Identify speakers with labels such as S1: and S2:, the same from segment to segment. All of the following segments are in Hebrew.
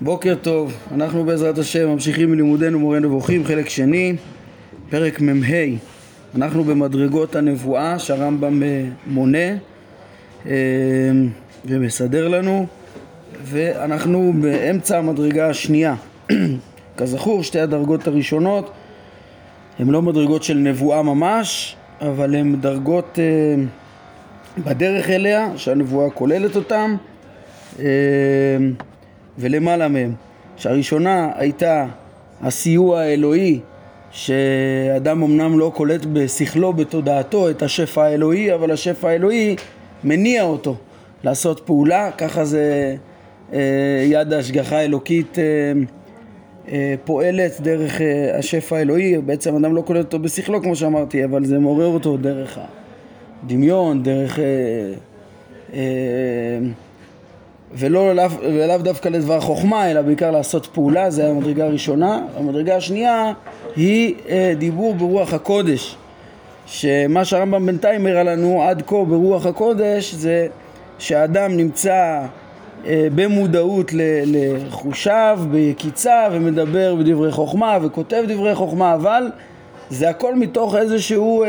S1: בוקר טוב, אנחנו בעזרת השם ממשיכים מלימודנו מורה נבוכים, חלק שני, פרק מ"ה. אנחנו במדרגות הנבואה שהרמב"ם אה, מונה אה, ומסדר לנו, ואנחנו באמצע המדרגה השנייה. כזכור, שתי הדרגות הראשונות הן לא מדרגות של נבואה ממש, אבל הן דרגות אה, בדרך אליה, שהנבואה כוללת אותן. ולמעלה מהם. שהראשונה הייתה הסיוע האלוהי שאדם אמנם לא קולט בשכלו, בתודעתו את השפע האלוהי, אבל השפע האלוהי מניע אותו לעשות פעולה, ככה זה אה, יד ההשגחה האלוקית אה, אה, פועלת דרך אה, השפע האלוהי, בעצם אדם לא קולט אותו בשכלו כמו שאמרתי, אבל זה מעורר אותו דרך הדמיון, דרך... אה, אה, ולא לאו, ולאו דווקא לדבר חוכמה, אלא בעיקר לעשות פעולה, זה המדרגה הראשונה. המדרגה השנייה היא אה, דיבור ברוח הקודש, שמה שהרמב"ם בינתיים הראה לנו עד כה ברוח הקודש זה שהאדם נמצא אה, במודעות לחושיו, ביקיצה, ומדבר בדברי חוכמה וכותב דברי חוכמה, אבל זה הכל מתוך איזשהו אה,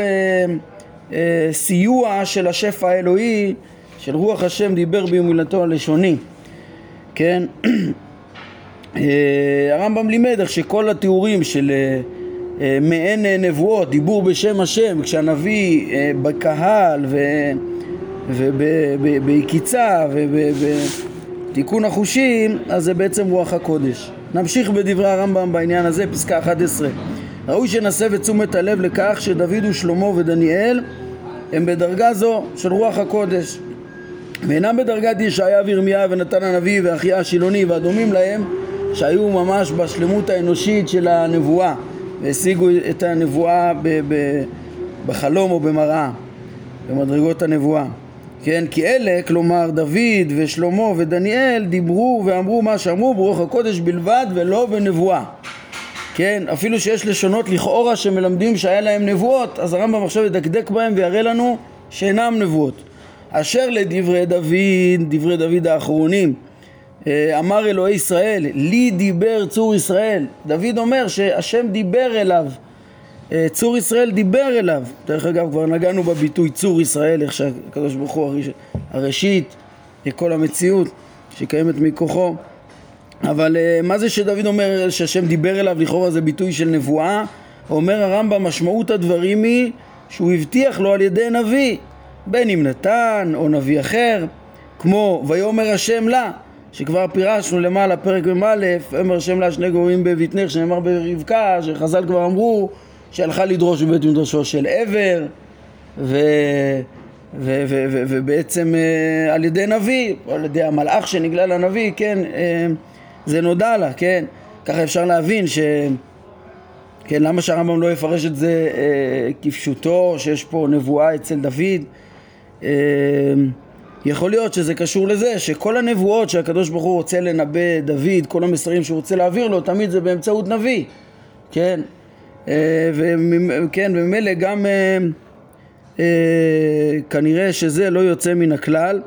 S1: אה, סיוע של השפע האלוהי של רוח השם דיבר ביומילתו הלשוני, כן? אה, הרמב"ם לימד איך שכל התיאורים של אה, אה, מעין נבואות, דיבור בשם השם, כשהנביא בקהל ובעקיצה ובתיקון החושים, אז זה בעצם רוח הקודש. נמשיך בדברי הרמב"ם בעניין הזה, פסקה 11. ראוי שנסב את תשומת הלב לכך שדוד ושלמה ודניאל הם בדרגה זו של רוח הקודש ואינם בדרגת ישעיה וירמיה ונתן הנביא ואחיה השילוני והדומים להם שהיו ממש בשלמות האנושית של הנבואה והשיגו את הנבואה ב- ב- בחלום או במראה במדרגות הנבואה. כן, כי אלה, כלומר דוד ושלמה ודניאל דיברו ואמרו מה שאמרו ברוח הקודש בלבד ולא בנבואה. כן, אפילו שיש לשונות לכאורה שמלמדים שהיה להם נבואות אז הרמב"ם עכשיו ידקדק בהם ויראה לנו שאינם נבואות אשר לדברי דוד, דברי דוד האחרונים, אה, אמר אלוהי ישראל, לי דיבר צור ישראל. דוד אומר שהשם דיבר אליו, אה, צור ישראל דיבר אליו. דרך אגב, כבר נגענו בביטוי צור ישראל, איך שהקדוש ברוך הוא הראשית, כל המציאות שקיימת מכוחו. אבל אה, מה זה שדוד אומר שהשם דיבר אליו, לכאורה זה ביטוי של נבואה? אומר הרמב"ם, משמעות הדברים היא שהוא הבטיח לו על ידי נביא בין אם נתן או נביא אחר, כמו ויאמר השם לה, שכבר פירשנו למעלה פרק מ"א, ויאמר השם לה שני גורמים בבטנך, שנאמר ברבקה, שחז"ל כבר אמרו שהלכה לדרוש בבית מדרשו של עבר, ו... ו- ו- ו- ובעצם uh, על ידי נביא, על ידי המלאך שנגלה לנביא, כן, uh, זה נודע לה, כן, ככה אפשר להבין ש... כן, למה שהרמב"ם לא יפרש את זה uh, כפשוטו, שיש פה נבואה אצל דוד, יכול להיות שזה קשור לזה שכל הנבואות שהקדוש ברוך הוא רוצה לנבא דוד, כל המסרים שהוא רוצה להעביר לו, תמיד זה באמצעות נביא, כן? אה, וכן, וממילא גם אה, אה, כנראה שזה לא יוצא מן הכלל,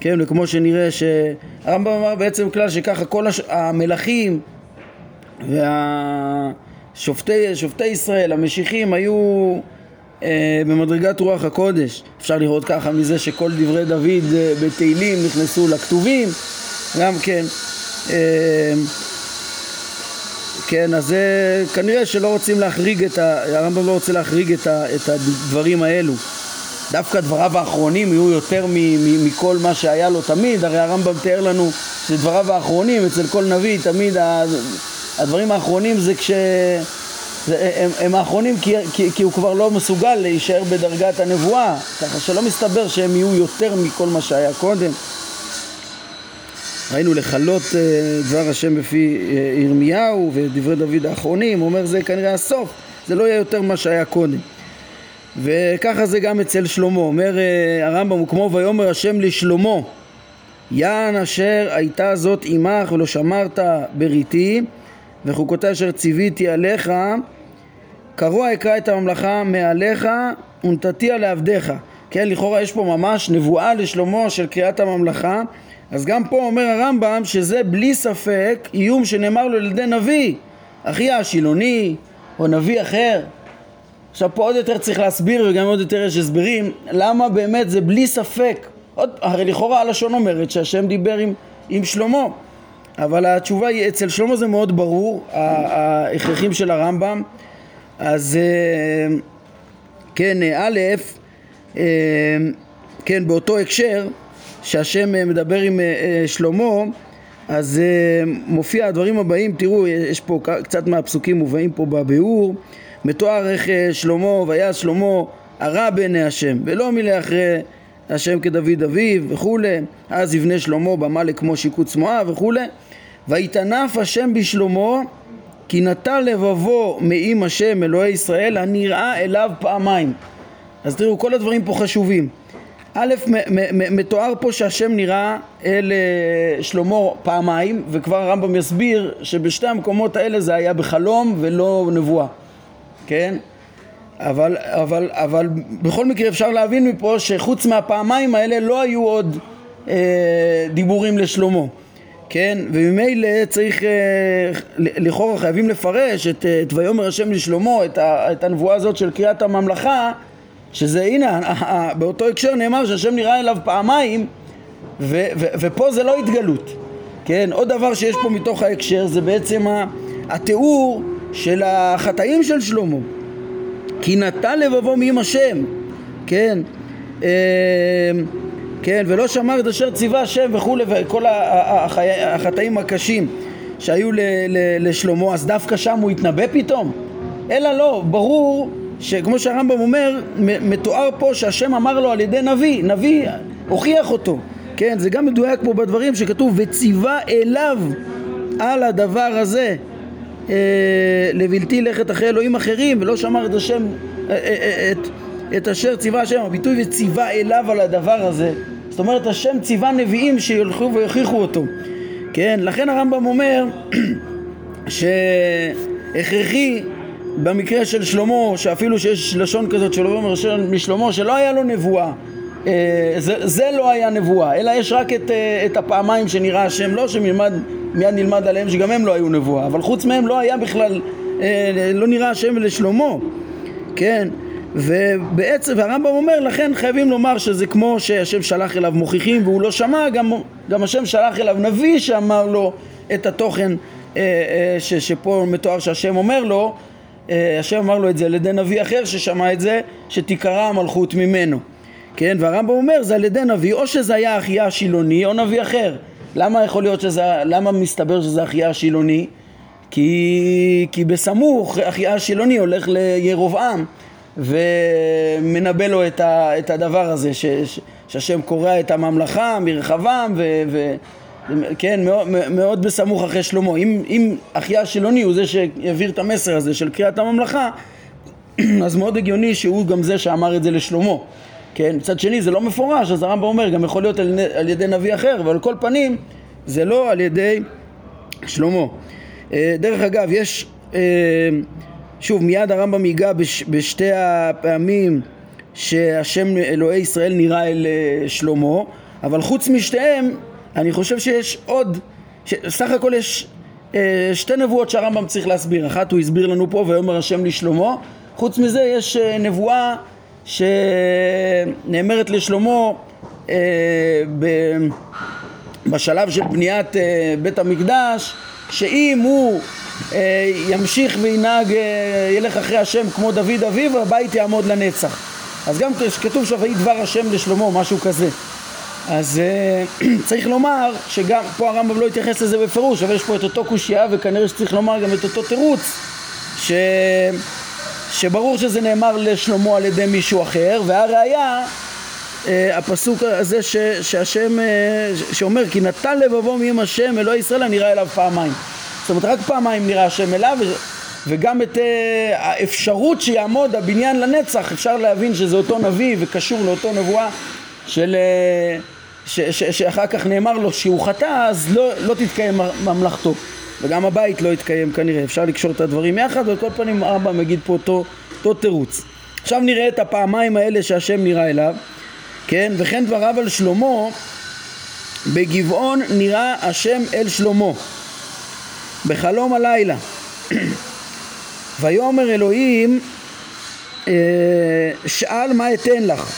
S1: כן? וכמו שנראה שהרמב"ם אמר בעצם כלל שככה כל הש... המלכים והשופטי ישראל, המשיחים, היו אה, במדרגת רוח הקודש. אפשר לראות ככה מזה שכל דברי דוד אה, בתהילים נכנסו לכתובים, גם כן. אה, כן, אז זה כנראה שלא רוצים להחריג את ה... הרמב"ם לא רוצה להחריג את, ה, את הדברים האלו. דווקא דבריו האחרונים יהיו יותר מ, מ, מכל מה שהיה לו תמיד, הרי הרמב"ם תיאר לנו שדבריו האחרונים אצל כל נביא תמיד הדברים האחרונים זה כש... הם, הם האחרונים כי, כי, כי הוא כבר לא מסוגל להישאר בדרגת הנבואה, ככה שלא מסתבר שהם יהיו יותר מכל מה שהיה קודם. ראינו לכלות uh, דבר השם בפי uh, ירמיהו ודברי דוד האחרונים, הוא אומר זה כנראה הסוף, זה לא יהיה יותר ממה שהיה קודם. וככה זה גם אצל שלמה, אומר uh, הרמב"ם, כמו ויאמר השם לשלמה, יען אשר הייתה זאת עמך ולא שמרת בריתי וחוקותי אשר ציוויתי עליך קרוע אקרא את הממלכה מעליך ונתתיה לעבדיך כן, לכאורה יש פה ממש נבואה לשלמה של קריאת הממלכה אז גם פה אומר הרמב"ם שזה בלי ספק איום שנאמר לו על ידי נביא, אחי השילוני או נביא אחר. עכשיו פה עוד יותר צריך להסביר וגם עוד יותר יש הסברים למה באמת זה בלי ספק. עוד, הרי לכאורה הלשון אומרת שהשם דיבר עם, עם שלמה אבל התשובה היא אצל שלמה זה מאוד ברור ההכרחים של הרמב"ם. אז אה, כן א' אה, כן באותו הקשר שהשם אה, מדבר עם שלמה אז מופיע הדברים הבאים. תראו יש פה קצת מהפסוקים מובאים פה בביאור. מתואר איך שלמה ויעש שלמה הרע בעיני השם ולא מילא אחרי השם כדוד אביו וכולי אז יבנה שלמה במה לכמו שיקוץ מואב וכולי ויתנף השם בשלמה כי נטה לבבו מעם השם אלוהי ישראל הנראה אליו פעמיים. אז תראו כל הדברים פה חשובים. א', מתואר פה שהשם נראה אל אה, שלמה פעמיים וכבר הרמב"ם יסביר שבשתי המקומות האלה זה היה בחלום ולא נבואה. כן? אבל, אבל, אבל בכל מקרה אפשר להבין מפה שחוץ מהפעמיים האלה לא היו עוד אה, דיבורים לשלמה כן? וממילא צריך, אה, לכאורה חייבים לפרש את, אה, את ויאמר השם לשלמה, את, ה, את הנבואה הזאת של קריאת הממלכה, שזה הנה, באותו הקשר נאמר שהשם נראה אליו פעמיים, ו, ו, ופה זה לא התגלות, כן? עוד דבר שיש פה מתוך ההקשר זה בעצם התיאור של החטאים של שלמה, כי נטה לבבו מעם השם, כן? כן, ולא שמר את אשר ציווה השם וכולי וכל החטאים הקשים שהיו לשלמה, אז דווקא שם הוא התנבא פתאום? אלא לא, ברור שכמו שהרמב"ם אומר, מתואר פה שהשם אמר לו על ידי נביא, נביא הוכיח אותו, כן, זה גם מדויק פה בדברים שכתוב וציווה אליו על הדבר הזה אה, לבלתי לכת אחרי אלוהים אחרים ולא שמר את השם, אה, אה, את, את אשר ציווה השם, הביטוי וציווה אליו על הדבר הזה. זאת אומרת השם ציווה נביאים שילכו ויוכיחו אותו. כן, לכן הרמב"ם אומר שהכרחי במקרה של שלמה, שאפילו שיש לשון כזאת של אומר משלמה שלא היה לו נבואה. זה, זה לא היה נבואה, אלא יש רק את, את הפעמיים שנראה השם, לא שמיד מיד נלמד עליהם שגם הם לא היו נבואה, אבל חוץ מהם לא היה בכלל, לא נראה השם לשלמה, כן? ובעצם, והרמב"ם אומר, לכן חייבים לומר שזה כמו שהשם שלח אליו מוכיחים והוא לא שמע, גם, גם השם שלח אליו נביא שאמר לו את התוכן אה, אה, ש, שפה מתואר שהשם אומר לו, אה, השם אמר לו את זה על ידי נביא אחר ששמע את זה, שתיקרא המלכות ממנו. כן, והרמב"ם אומר זה על ידי נביא, או שזה היה אחיה השילוני או נביא אחר. למה יכול להיות שזה, למה מסתבר שזה אחיה השילוני? כי, כי בסמוך אחיה השילוני הולך לירובעם ומנבא לו את, ה, את הדבר הזה, ש, ש, שהשם קורע את הממלכה מרחבם, ו, ו, כן, מאוד, מאוד בסמוך אחרי שלמה. אם, אם אחיה השילוני הוא זה שהעביר את המסר הזה של קריאת הממלכה, אז מאוד הגיוני שהוא גם זה שאמר את זה לשלמה. כן, מצד שני זה לא מפורש, אז הרמב"ם אומר, גם יכול להיות על, על ידי נביא אחר, אבל על כל פנים זה לא על ידי שלמה. אה, דרך אגב, יש אה, שוב, מיד הרמב"ם ייגע בש, בשתי הפעמים שהשם אלוהי ישראל נראה אל אה, שלמה, אבל חוץ משתיהם, אני חושב שיש עוד, ש, סך הכל יש אה, שתי נבואות שהרמב"ם צריך להסביר. אחת הוא הסביר לנו פה, ויאמר השם לשלמה. חוץ מזה יש אה, נבואה שנאמרת לשלמה אה, ב, בשלב של בניית אה, בית המקדש, שאם הוא ימשיך וינהג, אה, ילך אחרי השם כמו דוד אביו, הבית יעמוד לנצח. אז גם כתוב שווי דבר השם לשלמה, משהו כזה. אז uh, צריך לומר שגם פה הרמב"ם לא התייחס לזה בפירוש, אבל יש פה את אותו קושייה וכנראה שצריך לומר גם את אותו תירוץ ש... שברור שזה נאמר לשלמה על ידי מישהו אחר והראיה הפסוק הזה ש... שהשם שאומר כי נטל לבבו מעם השם אלוהי ישראל הנראה אליו פעמיים זאת אומרת רק פעמיים נראה השם אליו וגם את uh, האפשרות שיעמוד הבניין לנצח אפשר להבין שזה אותו נביא וקשור לאותו נבואה של uh, ש, ש, שאחר כך נאמר לו שהוא חטא אז לא, לא תתקיים ממלכתו. וגם הבית לא יתקיים כנראה אפשר לקשור את הדברים יחד וכל פנים הרמב"ם מגיד פה אותו, אותו תירוץ. עכשיו נראה את הפעמיים האלה שהשם נראה אליו כן? וכן דבריו על שלמה בגבעון נראה השם אל שלמה בחלום הלילה. ויאמר אלוהים אה, שאל מה אתן לך.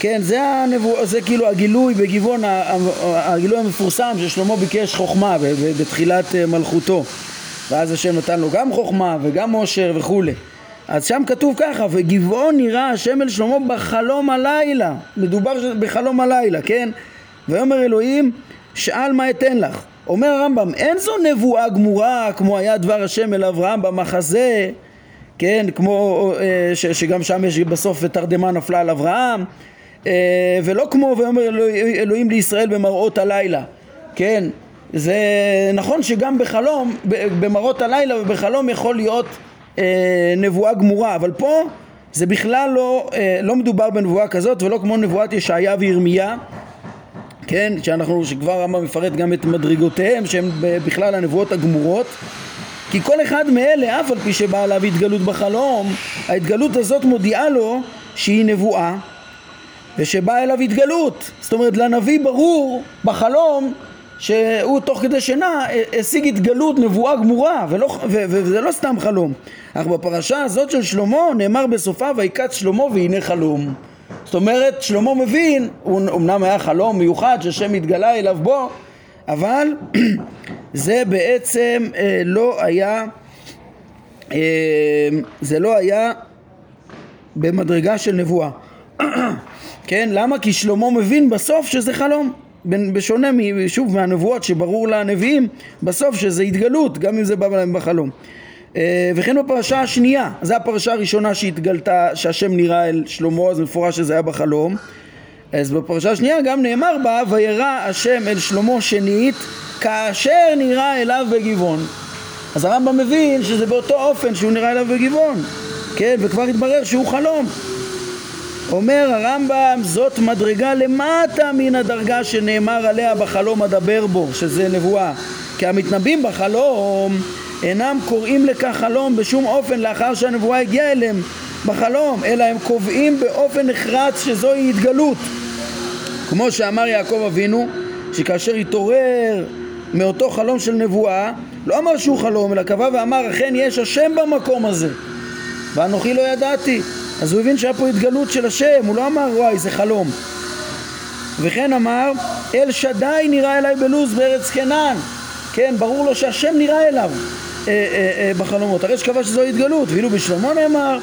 S1: כן זה, הנבוא, זה כאילו הגילוי בגבעון הגילוי המפורסם ששלמה ביקש חוכמה בתחילת אה, מלכותו. ואז השם נתן לו גם חוכמה וגם עושר וכולי. אז שם כתוב ככה, וגבעון נראה השם אל שלמה בחלום הלילה, מדובר בחלום הלילה, כן? ויאמר אלוהים, שאל מה אתן לך. אומר הרמב"ם, אין זו נבואה גמורה כמו היה דבר השם אל אברהם במחזה, כן, כמו אה, ש, שגם שם יש בסוף תרדמה נפלה על אברהם, אה, ולא כמו ויאמר אלוהים, לישראל במראות הלילה, כן, זה נכון שגם בחלום, במראות הלילה ובחלום יכול להיות אה, נבואה גמורה, אבל פה זה בכלל לא, לא מדובר בנבואה כזאת ולא כמו נבואת ישעיה וירמיה כן, שאנחנו, שכבר הרמב"ם מפרט גם את מדרגותיהם שהן בכלל הנבואות הגמורות. כי כל אחד מאלה, אף על פי שבאה עליו התגלות בחלום, ההתגלות הזאת מודיעה לו שהיא נבואה ושבאה אליו התגלות. זאת אומרת, לנביא ברור בחלום שהוא תוך כדי שינה השיג התגלות נבואה גמורה ולא, ו, וזה לא סתם חלום. אך בפרשה הזאת של שלמה נאמר בסופה ויקץ שלמה והנה חלום זאת אומרת שלמה מבין, הוא אמנם היה חלום מיוחד שהשם התגלה אליו בו אבל זה בעצם אה, לא היה אה, זה לא היה במדרגה של נבואה. כן למה? כי שלמה מבין בסוף שזה חלום. בשונה שוב מהנבואות שברור לנביאים בסוף שזה התגלות גם אם זה בא להם בחלום וכן בפרשה השנייה זו הפרשה הראשונה שהתגלתה שהשם נראה אל שלמה אז מפורש שזה היה בחלום. אז בפרשה השנייה גם נאמר בה וירא השם אל שלמה שנית כאשר נראה אליו בגבעון. אז הרמב"ם מבין שזה באותו אופן שהוא נראה אליו בגבעון. כן וכבר התברר שהוא חלום. אומר הרמב"ם זאת מדרגה למטה מן הדרגה שנאמר עליה בחלום אדבר בו שזה נבואה. כי המתנבאים בחלום אינם קוראים לכך חלום בשום אופן לאחר שהנבואה הגיעה אליהם בחלום אלא הם קובעים באופן נחרץ שזוהי התגלות. כמו שאמר יעקב אבינו שכאשר התעורר מאותו חלום של נבואה לא אמר שהוא חלום אלא קבע ואמר אכן יש השם במקום הזה. ואנוכי לא ידעתי אז הוא הבין שהיה פה התגלות של השם, הוא לא אמר וואי זה חלום. וכן אמר אל שדי נראה אליי בלוז בארץ קנען, כן, ברור לו שהשם נראה אליו בחלומות, הרי שקבע שזו התגלות, ואילו בשלמה נאמר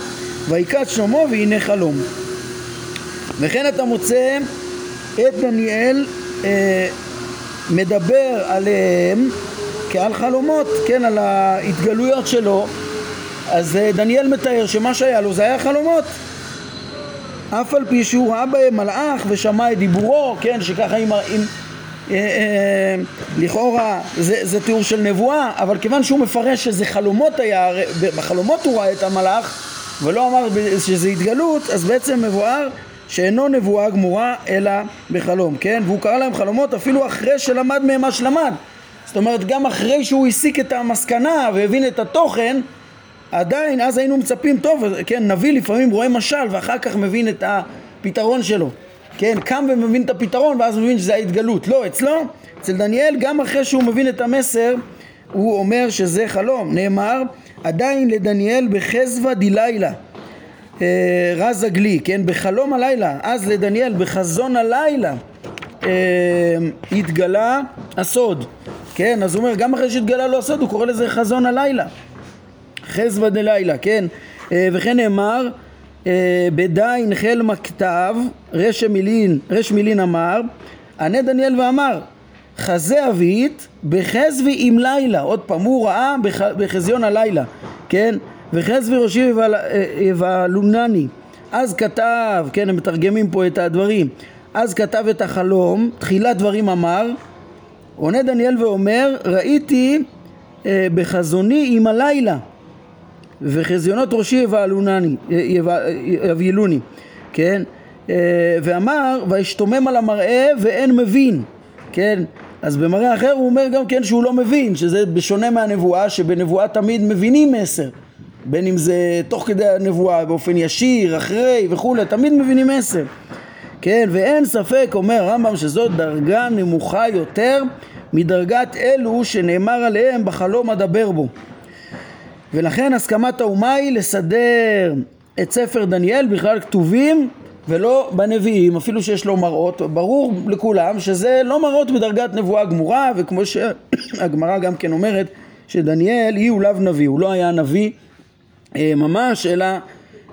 S1: ויקץ שלמה והנה חלום. וכן אתה מוצא את דניאל אה, מדבר עליהם כעל חלומות, כן, על ההתגלויות שלו. אז אה, דניאל מתאר שמה שהיה לו זה היה חלומות. אף על פי שהוא ראה בהם מלאך ושמע את דיבורו, כן, שככה אם, אם אה, אה, לכאורה זה, זה תיאור של נבואה, אבל כיוון שהוא מפרש שזה חלומות היה, בחלומות הוא ראה את המלאך ולא אמר שזה התגלות, אז בעצם מבואר שאינו נבואה גמורה אלא בחלום, כן? והוא קרא להם חלומות אפילו אחרי שלמד מהם מה שלמד. זאת אומרת, גם אחרי שהוא הסיק את המסקנה והבין את התוכן, עדיין אז היינו מצפים, טוב, כן, נביא לפעמים רואה משל ואחר כך מבין את הפתרון שלו, כן, קם ומבין את הפתרון ואז מבין שזה ההתגלות, לא, אצלו, אצל דניאל, גם אחרי שהוא מבין את המסר, הוא אומר שזה חלום, נאמר, עדיין לדניאל בחזווה דלילה, אה, רז הגלי, כן, בחלום הלילה, אז לדניאל בחזון הלילה אה, התגלה הסוד, כן, אז הוא אומר, גם אחרי שהתגלה לו הסוד, הוא קורא לזה חזון הלילה. חזבא דלילה, כן? אה, וכן נאמר בדין חל מכתב רש מילין, רש מילין אמר ענה דניאל ואמר חזה אבית בחזבי עם לילה. עוד פעם הוא ראה בח, בחזיון הלילה כן? וחזבי ראשי יבלונני. אז כתב כן הם מתרגמים פה את הדברים. אז כתב את החלום תחילת דברים אמר עונה דניאל ואומר ראיתי אה, בחזוני עם הלילה וחזיונות ראשי יבהלונני, יבהלוני, כן? אה, ואמר וישתומם על המראה ואין מבין, כן? אז במראה אחר הוא אומר גם כן שהוא לא מבין, שזה בשונה מהנבואה, שבנבואה תמיד מבינים מסר, בין אם זה תוך כדי הנבואה, באופן ישיר, אחרי וכולי, תמיד מבינים מסר, כן? ואין ספק, אומר הרמב"ם, שזאת דרגה נמוכה יותר מדרגת אלו שנאמר עליהם בחלום אדבר בו. ולכן הסכמת האומה היא לסדר את ספר דניאל בכלל כתובים ולא בנביאים, אפילו שיש לו מראות, ברור לכולם שזה לא מראות בדרגת נבואה גמורה, וכמו שהגמרא גם כן אומרת, שדניאל היא הוא לאו נביא, הוא לא היה נביא אה, ממש, אלא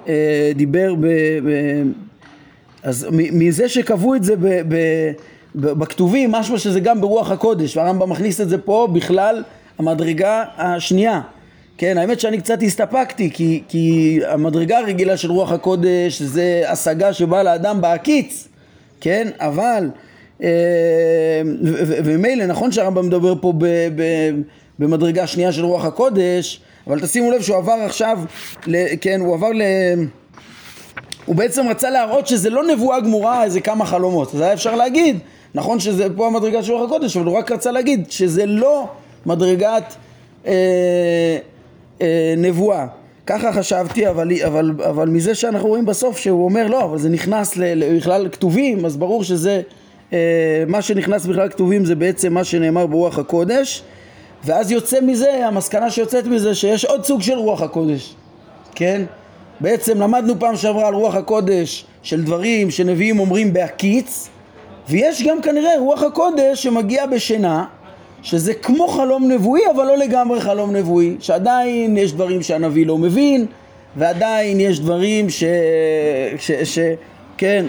S1: אה, דיבר ב... ב אז מזה שקבעו את זה ב, ב, ב, בכתובים, משמע שזה גם ברוח הקודש, והרמב"ם מכניס את זה פה בכלל המדרגה השנייה. כן, האמת שאני קצת הסתפקתי, כי, כי המדרגה הרגילה של רוח הקודש זה השגה שבאה לאדם בהקיץ, כן, אבל, אה, ומילא נכון שהרמב"ם מדבר פה ב, ב, במדרגה שנייה של רוח הקודש, אבל תשימו לב שהוא עבר עכשיו, ל, כן, הוא עבר ל... הוא בעצם רצה להראות שזה לא נבואה גמורה איזה כמה חלומות, אז היה אפשר להגיד, נכון שזה פה המדרגה של רוח הקודש, אבל הוא רק רצה להגיד שזה לא מדרגת אה, אה, נבואה. ככה חשבתי, אבל, אבל, אבל מזה שאנחנו רואים בסוף שהוא אומר לא, אבל זה נכנס בכלל כתובים, אז ברור שזה, אה, מה שנכנס בכלל כתובים זה בעצם מה שנאמר ברוח הקודש, ואז יוצא מזה, המסקנה שיוצאת מזה שיש עוד סוג של רוח הקודש, כן? בעצם למדנו פעם שעברה על רוח הקודש של דברים שנביאים אומרים בהקיץ, ויש גם כנראה רוח הקודש שמגיע בשינה, שזה כמו חלום נבואי אבל לא לגמרי חלום נבואי, שעדיין יש דברים שהנביא לא מבין, ועדיין יש דברים ש... ש... ש... כן,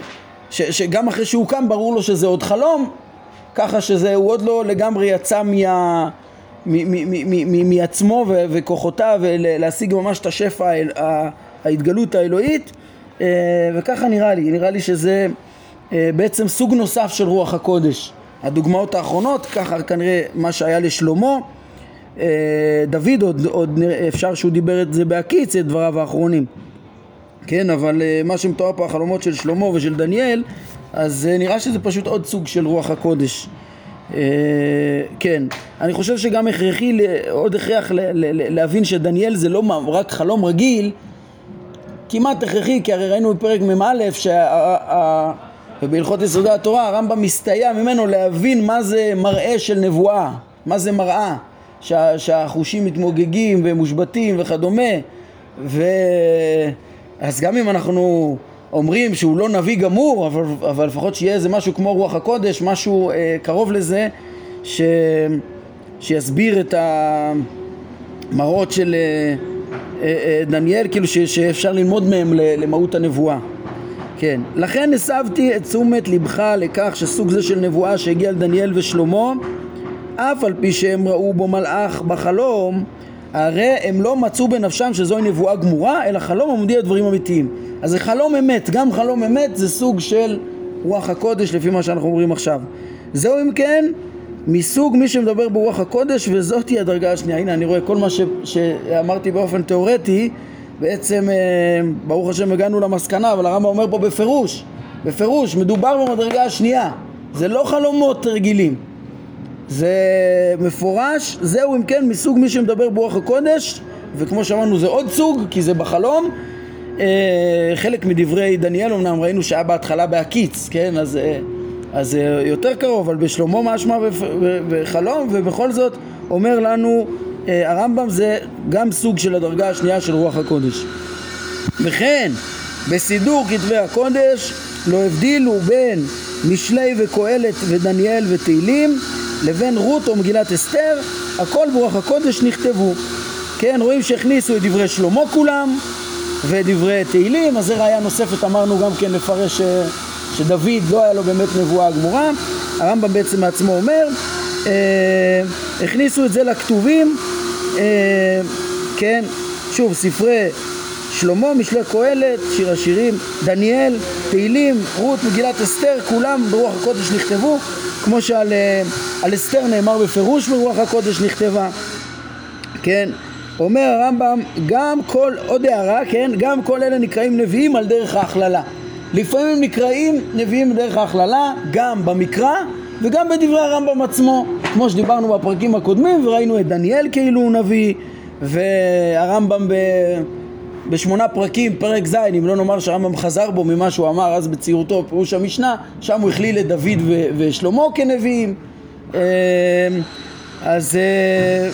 S1: ש... שגם אחרי שהוא קם ברור לו שזה עוד חלום, ככה שזה, הוא עוד לא לגמרי יצא מה... מעצמו וכוחותיו להשיג ממש את השפע, ההתגלות האלוהית אה, וככה נראה לי, נראה לי שזה אה, בעצם סוג נוסף של רוח הקודש. הדוגמאות האחרונות, ככה כנראה מה שהיה לשלמה, אה, דוד עוד, עוד אפשר שהוא דיבר את זה בהקיץ, את דבריו האחרונים, כן, אבל מה שמתואר פה החלומות של שלמה ושל דניאל, אז נראה שזה פשוט עוד סוג של רוח הקודש. כן, אני חושב שגם הכרחי, עוד הכרח להבין שדניאל זה לא רק חלום רגיל, כמעט הכרחי, כי הרי ראינו בפרק מ"א ובהלכות יסודי התורה הרמב"ם מסתייע ממנו להבין מה זה מראה של נבואה, מה זה מראה, שה, שהחושים מתמוגגים ומושבתים וכדומה ו... אז גם אם אנחנו אומרים שהוא לא נביא גמור, אבל, אבל לפחות שיהיה איזה משהו כמו רוח הקודש, משהו אה, קרוב לזה, ש... שיסביר את המראות של... אה, אה, אה, דניאל, כאילו ש, שאפשר ללמוד מהם למהות הנבואה. כן, לכן הסבתי את תשומת לבך לכך שסוג זה של נבואה שהגיע לדניאל ושלמה, אף על פי שהם ראו בו מלאך בחלום, הרי הם לא מצאו בנפשם שזוהי נבואה גמורה, אלא חלום המודיע דברים אמיתיים. אז זה חלום אמת, גם חלום אמת זה סוג של רוח הקודש לפי מה שאנחנו אומרים עכשיו. זהו אם כן מסוג מי שמדבר ברוח הקודש וזאת היא הדרגה השנייה. הנה אני רואה כל מה ש, שאמרתי באופן תיאורטי בעצם אה, ברוך השם הגענו למסקנה אבל הרמב"ם אומר פה בפירוש בפירוש מדובר במדרגה השנייה. זה לא חלומות רגילים. זה מפורש זהו אם כן מסוג מי שמדבר ברוח הקודש וכמו שאמרנו זה עוד סוג כי זה בחלום. אה, חלק מדברי דניאל אמנם ראינו שהיה בהתחלה בהקיץ כן? אז אה, אז זה יותר קרוב, אבל בשלמה משמע בחלום, ובכל זאת אומר לנו אה, הרמב"ם זה גם סוג של הדרגה השנייה של רוח הקודש. וכן, בסידור כתבי הקודש לא הבדילו בין משלי וקהלת ודניאל ותהילים לבין רות או מגילת אסתר, הכל ברוח הקודש נכתבו. כן, רואים שהכניסו את דברי שלמה כולם ואת דברי תהילים, אז זה ראיה נוספת אמרנו גם כן לפרש אה, שדוד לא היה לו באמת נבואה גמורה, הרמב"ם בעצם מעצמו אומר, אה, הכניסו את זה לכתובים, אה, כן, שוב, ספרי שלמה, משלי קהלת, שיר השירים, דניאל, תהילים, רות, מגילת אסתר, כולם ברוח הקודש נכתבו, כמו שעל אה, אסתר נאמר בפירוש ברוח הקודש נכתבה, כן, אומר הרמב"ם, גם כל, עוד הערה, כן, גם כל אלה נקראים נביאים על דרך ההכללה. לפעמים הם נקראים נביאים בדרך ההכללה, גם במקרא וגם בדברי הרמב"ם עצמו, כמו שדיברנו בפרקים הקודמים וראינו את דניאל כאילו הוא נביא והרמב"ם ב... בשמונה פרקים, פרק ז', אם לא נאמר שהרמב"ם חזר בו ממה שהוא אמר אז בציורתו בפירוש המשנה, שם הוא הכליל את דוד ו- ושלמה כנביאים. אה, אז אה,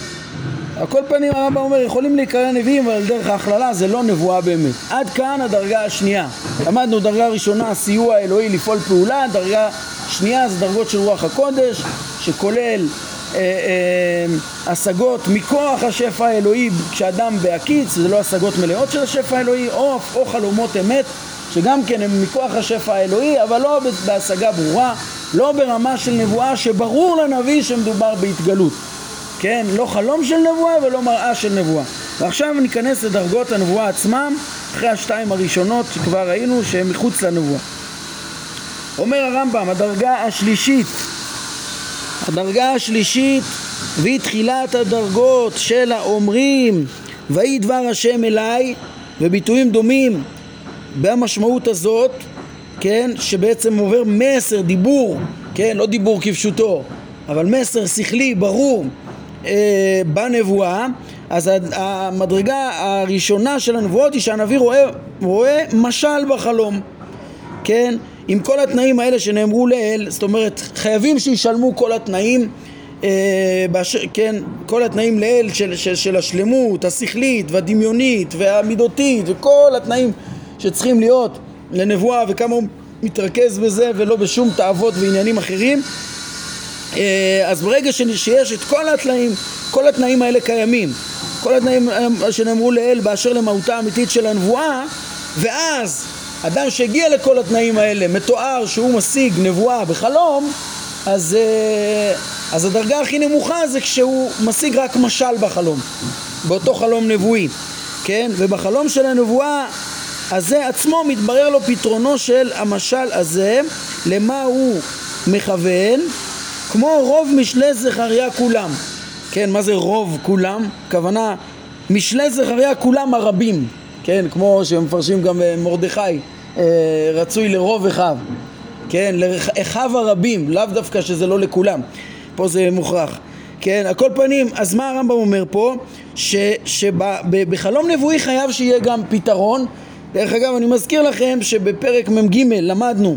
S1: על כל פנים הרמב"ם אומר יכולים להיקרא נביאים אבל דרך ההכללה זה לא נבואה באמת. עד כאן הדרגה השנייה. למדנו דרגה ראשונה סיוע אלוהי לפעול פעולה, דרגה שנייה זה דרגות של רוח הקודש שכולל אה, אה, השגות מכוח השפע האלוהי כשאדם בהקיץ, זה לא השגות מלאות של השפע האלוהי, או, או חלומות אמת שגם כן הם מכוח השפע האלוהי, אבל לא בהשגה ברורה, לא ברמה של נבואה שברור לנביא שמדובר בהתגלות. כן, לא חלום של נבואה ולא מראה של נבואה. ועכשיו ניכנס לדרגות הנבואה עצמם, אחרי השתיים הראשונות שכבר ראינו שהן מחוץ לנבואה. אומר הרמב"ם, הדרגה השלישית הדרגה השלישית והיא תחילת הדרגות של האומרים ויהי דבר השם אליי וביטויים דומים במשמעות הזאת כן שבעצם עובר מסר דיבור כן לא דיבור כפשוטו אבל מסר שכלי ברור אה, בנבואה. אז המדרגה הראשונה של הנבואות היא שהנביא רואה, רואה משל בחלום כן עם כל התנאים האלה שנאמרו לעיל, זאת אומרת חייבים שישלמו כל התנאים אה, באשר, כן, כל התנאים לעיל של, של, של השלמות השכלית והדמיונית והמידותית וכל התנאים שצריכים להיות לנבואה וכמה הוא מתרכז בזה ולא בשום תאוות ועניינים אחרים. אה, אז ברגע שיש את כל התנאים, כל התנאים האלה קיימים כל התנאים אה, שנאמרו לעיל באשר למהותה האמיתית של הנבואה ואז אדם שהגיע לכל התנאים האלה, מתואר שהוא משיג נבואה בחלום, אז, אה, אז הדרגה הכי נמוכה זה כשהוא משיג רק משל בחלום, באותו חלום נבואי, כן? ובחלום של הנבואה הזה עצמו מתברר לו פתרונו של המשל הזה, למה הוא מכוון, כמו רוב משלי זכריה כולם. כן, מה זה רוב כולם? כוונה משלי זכריה כולם הרבים, כן, כמו שמפרשים גם אה, מרדכי, אה, רצוי לרוב אחיו, כן, לאחיו הרבים, לאו דווקא שזה לא לכולם, פה זה מוכרח, כן, על כל פנים, אז מה הרמב"ם אומר פה? שבחלום נבואי חייב שיהיה גם פתרון, דרך אגב אני מזכיר לכם שבפרק מ"ג למדנו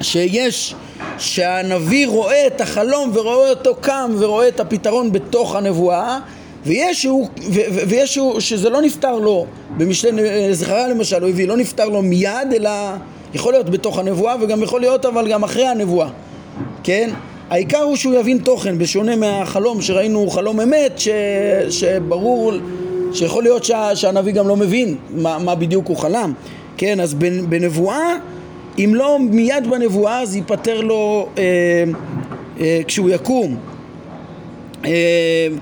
S1: שיש שהנביא רואה את החלום ורואה אותו קם ורואה את הפתרון בתוך הנבואה ויש שהוא, שזה לא נפתר לו, במשלי זכריה למשל, הוא הביא, לא נפתר לו מיד, אלא יכול להיות בתוך הנבואה וגם יכול להיות אבל גם אחרי הנבואה, כן? העיקר הוא שהוא יבין תוכן, בשונה מהחלום שראינו חלום אמת, ש, שברור, שיכול להיות שה, שהנביא גם לא מבין מה, מה בדיוק הוא חלם, כן? אז בנבואה, אם לא מיד בנבואה, אז ייפטר לו אה, אה, כשהוא יקום אה,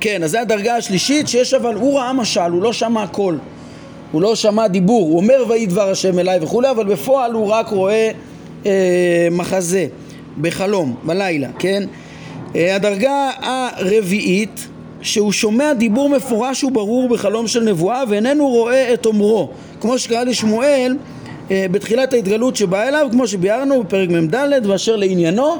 S1: כן, אז זו הדרגה השלישית שיש אבל, הוא ראה משל, הוא לא שמע הכל. הוא לא שמע דיבור, הוא אומר ויהי דבר השם אליי וכולי, אבל בפועל הוא רק רואה אה, מחזה בחלום, בלילה, כן? אה, הדרגה הרביעית שהוא שומע דיבור מפורש וברור בחלום של נבואה ואיננו רואה את אומרו. כמו שקרה לשמואל אה, בתחילת ההתגלות שבאה אליו כמו שביארנו בפרק מ"ד ואשר לעניינו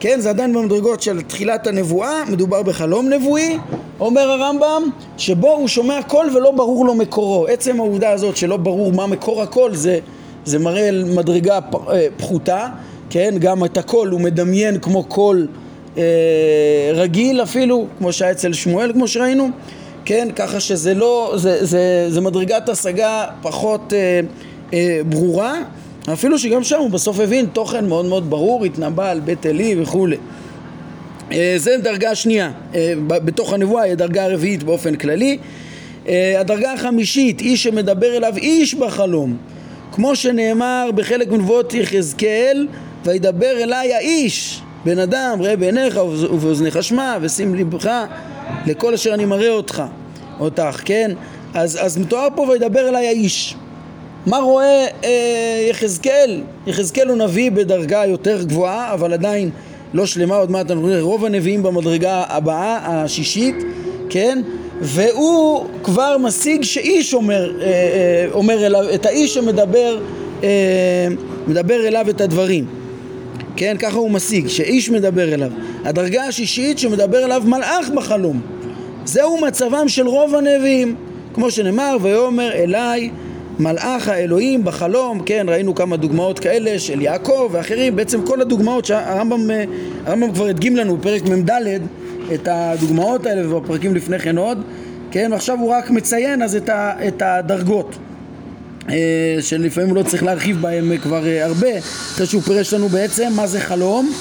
S1: כן, זה עדיין במדרגות של תחילת הנבואה, מדובר בחלום נבואי, אומר הרמב"ם, שבו הוא שומע קול ולא ברור לו מקורו. עצם העובדה הזאת שלא ברור מה מקור הקול זה, זה מראה על מדרגה אה, פחותה, כן, גם את הקול הוא מדמיין כמו קול אה, רגיל אפילו, כמו שהיה אצל שמואל, כמו שראינו, כן, ככה שזה לא, זה, זה, זה מדרגת השגה פחות אה, אה, ברורה. אפילו שגם שם הוא בסוף הבין תוכן מאוד מאוד ברור, התנבא על בית עלי וכולי. אה, זה דרגה שנייה, אה, בתוך הנבואה היא הדרגה הרביעית באופן כללי. אה, הדרגה החמישית, איש שמדבר אליו איש בחלום, כמו שנאמר בחלק מנבואות יחזקאל, וידבר אליי האיש, בן אדם, ראה בעיניך ובאוזניך שמע, ושים לבך לכל אשר אני מראה אותך, אותך, כן? אז, אז מתואר פה וידבר אליי האיש. מה רואה אה, יחזקאל? יחזקאל הוא נביא בדרגה יותר גבוהה, אבל עדיין לא שלמה, עוד מעט אנחנו נראה רוב הנביאים במדרגה הבאה, השישית, כן? והוא כבר משיג שאיש אומר, אה, אה, אומר אליו, את האיש שמדבר אה, מדבר אליו את הדברים. כן, ככה הוא משיג, שאיש מדבר אליו. הדרגה השישית שמדבר אליו מלאך בחלום. זהו מצבם של רוב הנביאים. כמו שנאמר, ויאמר אליי מלאך האלוהים בחלום, כן, ראינו כמה דוגמאות כאלה של יעקב ואחרים, בעצם כל הדוגמאות שהרמב"ם הרמב"ם כבר הדגים לנו בפרק מ"ד את הדוגמאות האלה ובפרקים לפני כן עוד, כן, ועכשיו הוא רק מציין אז את, ה, את הדרגות אה, שלפעמים לא צריך להרחיב בהם כבר אה, הרבה, אחרי שהוא פירש לנו בעצם מה זה חלום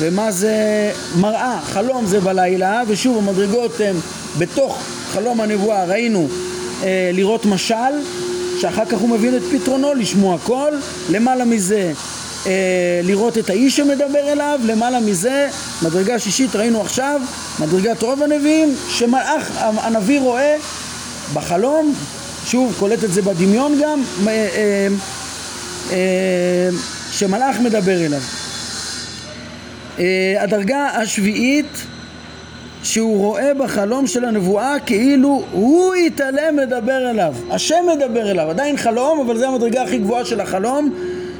S1: ומה זה מראה. חלום זה בלילה, ושוב המדרגות הן בתוך חלום הנבואה ראינו אה, לראות משל שאחר כך הוא מבין את פתרונו, לשמוע קול, למעלה מזה אה, לראות את האיש שמדבר אליו, למעלה מזה, מדרגה שישית ראינו עכשיו, מדרגת רוב הנביאים, שמלאך הנביא רואה בחלום, שוב קולט את זה בדמיון גם, אה, אה, אה, שמלאך מדבר אליו. אה, הדרגה השביעית שהוא רואה בחלום של הנבואה כאילו הוא יתעלם מדבר אליו, השם מדבר אליו, עדיין חלום אבל זה המדרגה הכי גבוהה של החלום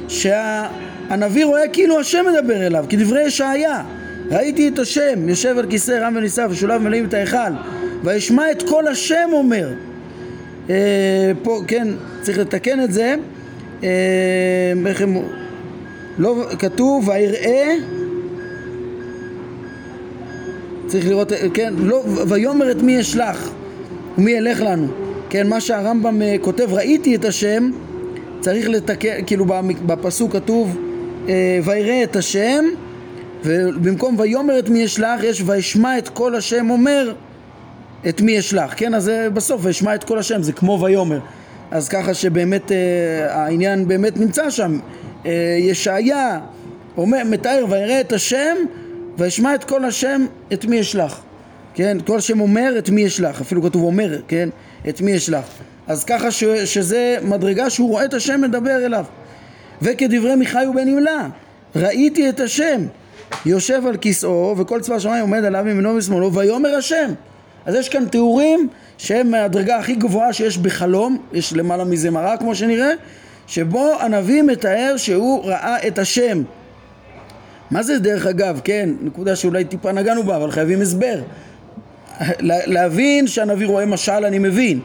S1: שהנביא רואה כאילו השם מדבר אליו, כדברי ישעיה. ראיתי את השם יושב על כיסא רם ונישא ושולב מלאים את ההיכל וישמע את כל השם אומר. אה, פה כן צריך לתקן את זה. אה, איך הם לא כתוב ויראה צריך לראות, כן, לא, ויאמר את מי אשלח ומי ילך לנו, כן, מה שהרמב"ם אה, כותב, ראיתי את השם, צריך לתקן, כאילו בפסוק כתוב אה, ויראה את השם ובמקום ויאמר את מי אשלח יש וישמע את כל השם אומר את מי אשלח, כן, אז בסוף וישמע את כל השם, זה כמו ויאמר. אז ככה שבאמת אה, העניין באמת נמצא שם. ישעיה אומר, מתאר ויראה את השם וישמע את כל השם את מי אשלח. כן, כל השם אומר את מי אשלח. אפילו כתוב אומר, כן, את מי אשלח. אז ככה ש, שזה מדרגה שהוא רואה את השם מדבר אליו. וכדברי מיכאי ובן ימלה ראיתי את השם יושב על כיסאו וכל צבא השמיים עומד עליו מימינו ושמאלו ויאמר השם. אז יש כאן תיאורים שהם מהדרגה הכי גבוהה שיש בחלום יש למעלה מזה מראה כמו שנראה שבו הנביא מתאר שהוא ראה את השם מה זה דרך אגב, כן, נקודה שאולי טיפה נגענו בה, אבל חייבים הסבר. להבין שהנביא רואה משל אני מבין,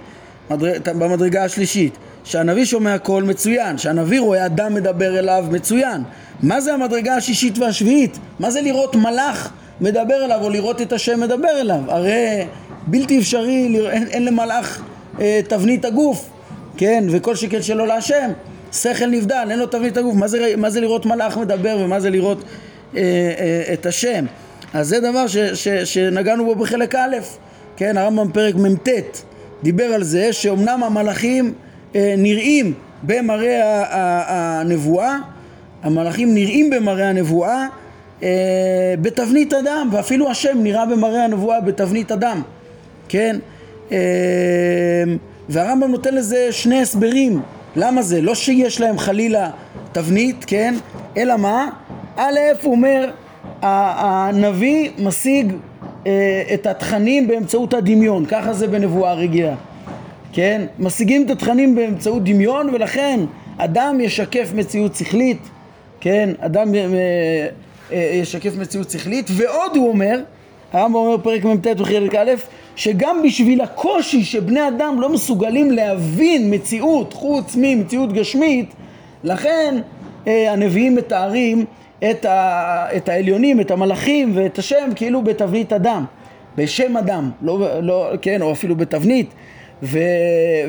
S1: במדרגה השלישית. שהנביא שומע קול מצוין, שהנביא רואה אדם מדבר אליו מצוין. מה זה המדרגה השישית והשביעית? מה זה לראות מלאך מדבר אליו או לראות את השם מדבר אליו? הרי בלתי אפשרי, אין, אין למלאך אה, תבנית הגוף, כן, וכל שכן שלא להשם. שכל נבדל, אין לו תבנית הגוף. מה זה, מה זה לראות מלאך מדבר ומה זה לראות את השם. אז זה דבר ש, ש, שנגענו בו בחלק א', כן, הרמב"ם פרק מ"ט דיבר על זה שאומנם המלאכים אה, נראים במראה הנבואה, המלאכים נראים במראה הנבואה בתבנית אדם, ואפילו השם נראה במראה הנבואה בתבנית אדם, כן? והרמב"ם נותן לזה שני הסברים, למה זה? לא שיש להם חלילה תבנית, כן? אלא מה? א', הוא אומר, הנביא משיג אה, את התכנים באמצעות הדמיון, ככה זה בנבואה רגילה, כן? משיגים את התכנים באמצעות דמיון ולכן אדם ישקף מציאות שכלית, כן? אדם אה, אה, ישקף מציאות שכלית ועוד הוא אומר, הרמב"ם אומר פרק מ"ט וחלק א', שגם בשביל הקושי שבני אדם לא מסוגלים להבין מציאות חוץ ממציאות גשמית, לכן הנביאים מתארים את, ה, את העליונים, את המלאכים ואת השם כאילו בתבנית אדם, בשם אדם, לא, לא, כן, או אפילו בתבנית, ו,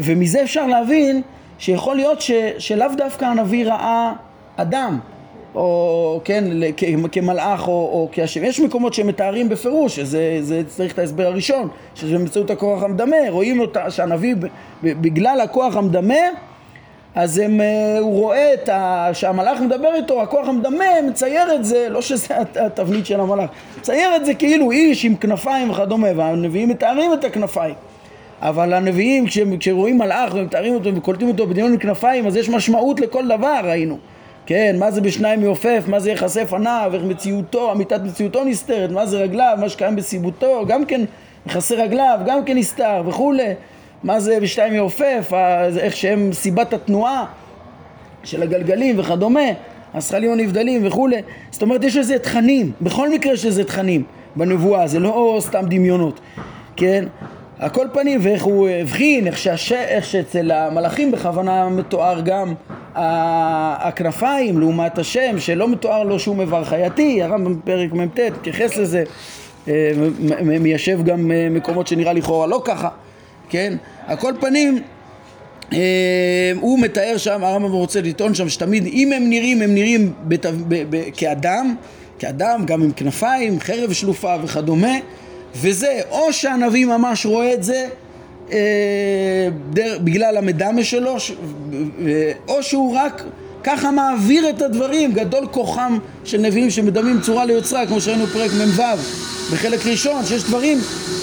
S1: ומזה אפשר להבין שיכול להיות ש, שלאו דווקא הנביא ראה אדם, או כן, כמלאך או, או כהשם. יש מקומות שמתארים בפירוש, שזה צריך את ההסבר הראשון, שזה באמצעות הכוח המדמה, רואים אותה, שהנביא בגלל הכוח המדמה אז הם, אה, הוא רואה את ה... שהמלאך מדבר איתו, הכוח המדמה מצייר את זה, לא שזה התבנית של המלאך, מצייר את זה כאילו איש עם כנפיים וכדומה, והנביאים מתארים את הכנפיים. אבל הנביאים, כשרואים מלאך ומתארים אותו וקולטים אותו בדיון עם כנפיים, אז יש משמעות לכל דבר, ראינו. כן, מה זה בשניים מעופף, מה זה יחסי פניו, איך מציאותו, אמיתת מציאותו נסתרת, מה זה רגליו, מה שקיים בסיבותו, גם כן יחסי רגליו, גם כן נסתר וכולי. מה זה בשתיים יעופף, איך שהם סיבת התנועה של הגלגלים וכדומה, הזכלים הנבדלים וכולי. זאת אומרת, יש לזה תכנים, בכל מקרה יש לזה תכנים בנבואה, זה לא סתם דמיונות, כן? על כל פנים, ואיך הוא הבחין, איך, שהש... איך שאצל המלאכים בכוונה מתואר גם הכנפיים לעומת השם, שלא מתואר לו שום איבר חייתי, הרמב"ם בפרק מ"ט מתייחס לזה, אה, מיישב גם אה, מקומות שנראה לכאורה לא ככה, כן? על כל פנים, אה, הוא מתאר שם, הרמב"ם רוצה לטעון שם שתמיד אם הם נראים, הם נראים בת... ב... ב... כאדם, כאדם, גם עם כנפיים, חרב שלופה וכדומה, וזה או שהנביא ממש רואה את זה אה, בגלל המדמה שלו, אה, או שהוא רק ככה מעביר את הדברים, גדול כוחם של נביאים שמדמים צורה ליוצרה, כמו שראינו בפרק מ"ו בחלק ראשון, שיש דברים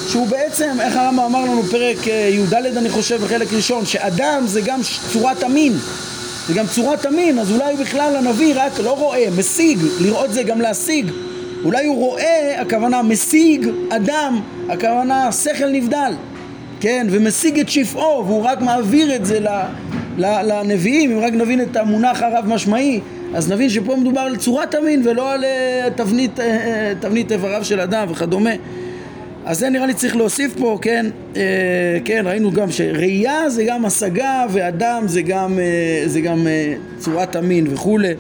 S1: שהוא בעצם, איך הרמב"ם אמר לנו פרק אה, י"ד אני חושב בחלק ראשון, שאדם זה גם צורת המין, זה גם צורת המין, אז אולי בכלל הנביא רק לא רואה, משיג, לראות זה גם להשיג, אולי הוא רואה, הכוונה משיג אדם, הכוונה שכל נבדל, כן, ומשיג את שפעו, והוא רק מעביר את זה ל, לנביאים, אם רק נבין את המונח הרב משמעי, אז נבין שפה מדובר על צורת המין ולא על אה, תבנית, אה, אה, תבנית איבריו של אדם וכדומה. אז זה נראה לי צריך להוסיף פה, כן, אה, כן, ראינו גם שראייה זה גם השגה ואדם זה גם, אה, זה גם אה, צורת המין וכולי.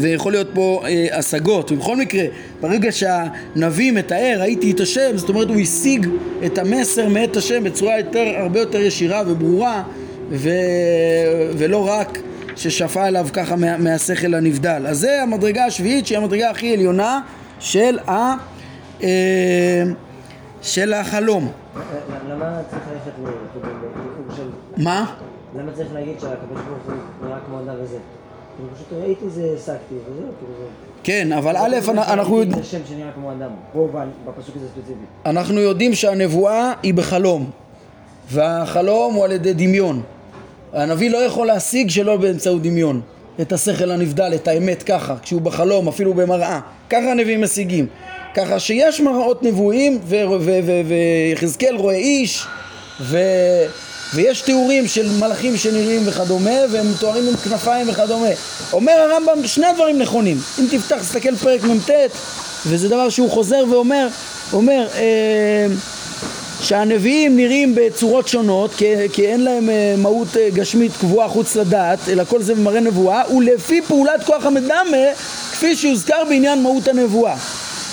S1: ויכול להיות פה אה, השגות. ובכל מקרה ברגע שהנביא מתאר ראיתי את השם זאת אומרת הוא השיג את המסר מאת השם בצורה יותר, הרבה יותר ישירה וברורה ו... ולא רק ששפע עליו ככה מה... מהשכל הנבדל אז זה המדרגה השביעית שהיא המדרגה הכי עליונה של ה... אה, של החלום.
S2: למה צריך ללכת לאור של...
S1: מה?
S2: למה צריך להגיד שהקדוש ברוך הוא נראה כמו אדם וזה? אני פשוט ראיתי זה, העסקתי, וזהו, כאילו
S1: כן, אבל א', אנחנו יודעים...
S2: זה שם שנראה כמו אדם, פה בפסוק הזה ספציפי.
S1: אנחנו יודעים שהנבואה היא בחלום, והחלום הוא על ידי דמיון. הנביא לא יכול להשיג שלא באמצעות דמיון את השכל הנבדל, את האמת ככה, כשהוא בחלום, אפילו במראה. ככה הנביאים משיגים. ככה שיש מראות נבואים ויחזקאל רואה איש ו... ויש תיאורים של מלאכים שנראים וכדומה והם מתוארים עם כנפיים וכדומה אומר הרמב"ם שני דברים נכונים אם תפתח תסתכל פרק מ"ט וזה דבר שהוא חוזר ואומר אומר אה, שהנביאים נראים בצורות שונות כי, כי אין להם אה, מהות אה, גשמית קבועה חוץ לדעת אלא כל זה מראה נבואה ולפי פעולת כוח המדמה כפי שהוזכר בעניין מהות הנבואה.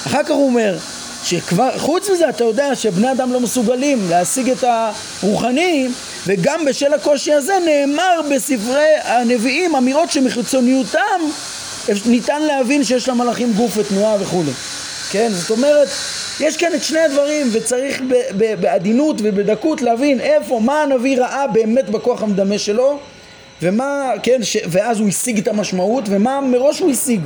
S1: אחר כך הוא אומר שכבר, חוץ מזה אתה יודע שבני אדם לא מסוגלים להשיג את הרוחניים וגם בשל הקושי הזה נאמר בספרי הנביאים אמירות שמחיצוניותם ניתן להבין שיש למלאכים גוף ותנועה וכולי כן זאת אומרת יש כאן את שני הדברים וצריך בעדינות ובדקות להבין איפה מה הנביא ראה באמת בכוח המדמה שלו ומה כן ש... ואז הוא השיג את המשמעות ומה מראש הוא השיג.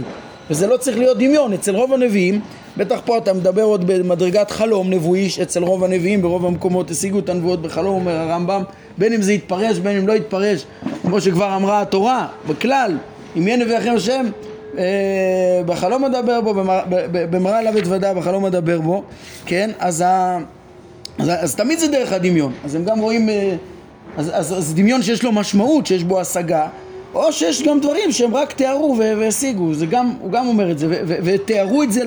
S1: וזה לא צריך להיות דמיון אצל רוב הנביאים בטח פה אתה מדבר עוד במדרגת חלום נבואי אצל רוב הנביאים ברוב המקומות השיגו את הנבואות בחלום אומר הרמב"ם בין אם זה יתפרש בין אם לא יתפרש כמו שכבר אמרה התורה בכלל אם יהיה נביא אחר השם בחלום אדבר בו במראה עליו אתוודה בחלום אדבר בו כן אז, ה, אז, אז תמיד זה דרך הדמיון אז הם גם רואים אה, אז, אז, אז דמיון שיש לו משמעות שיש בו השגה או שיש גם דברים שהם רק תיארו והשיגו, זה גם, הוא גם אומר את זה, ותיארו את זה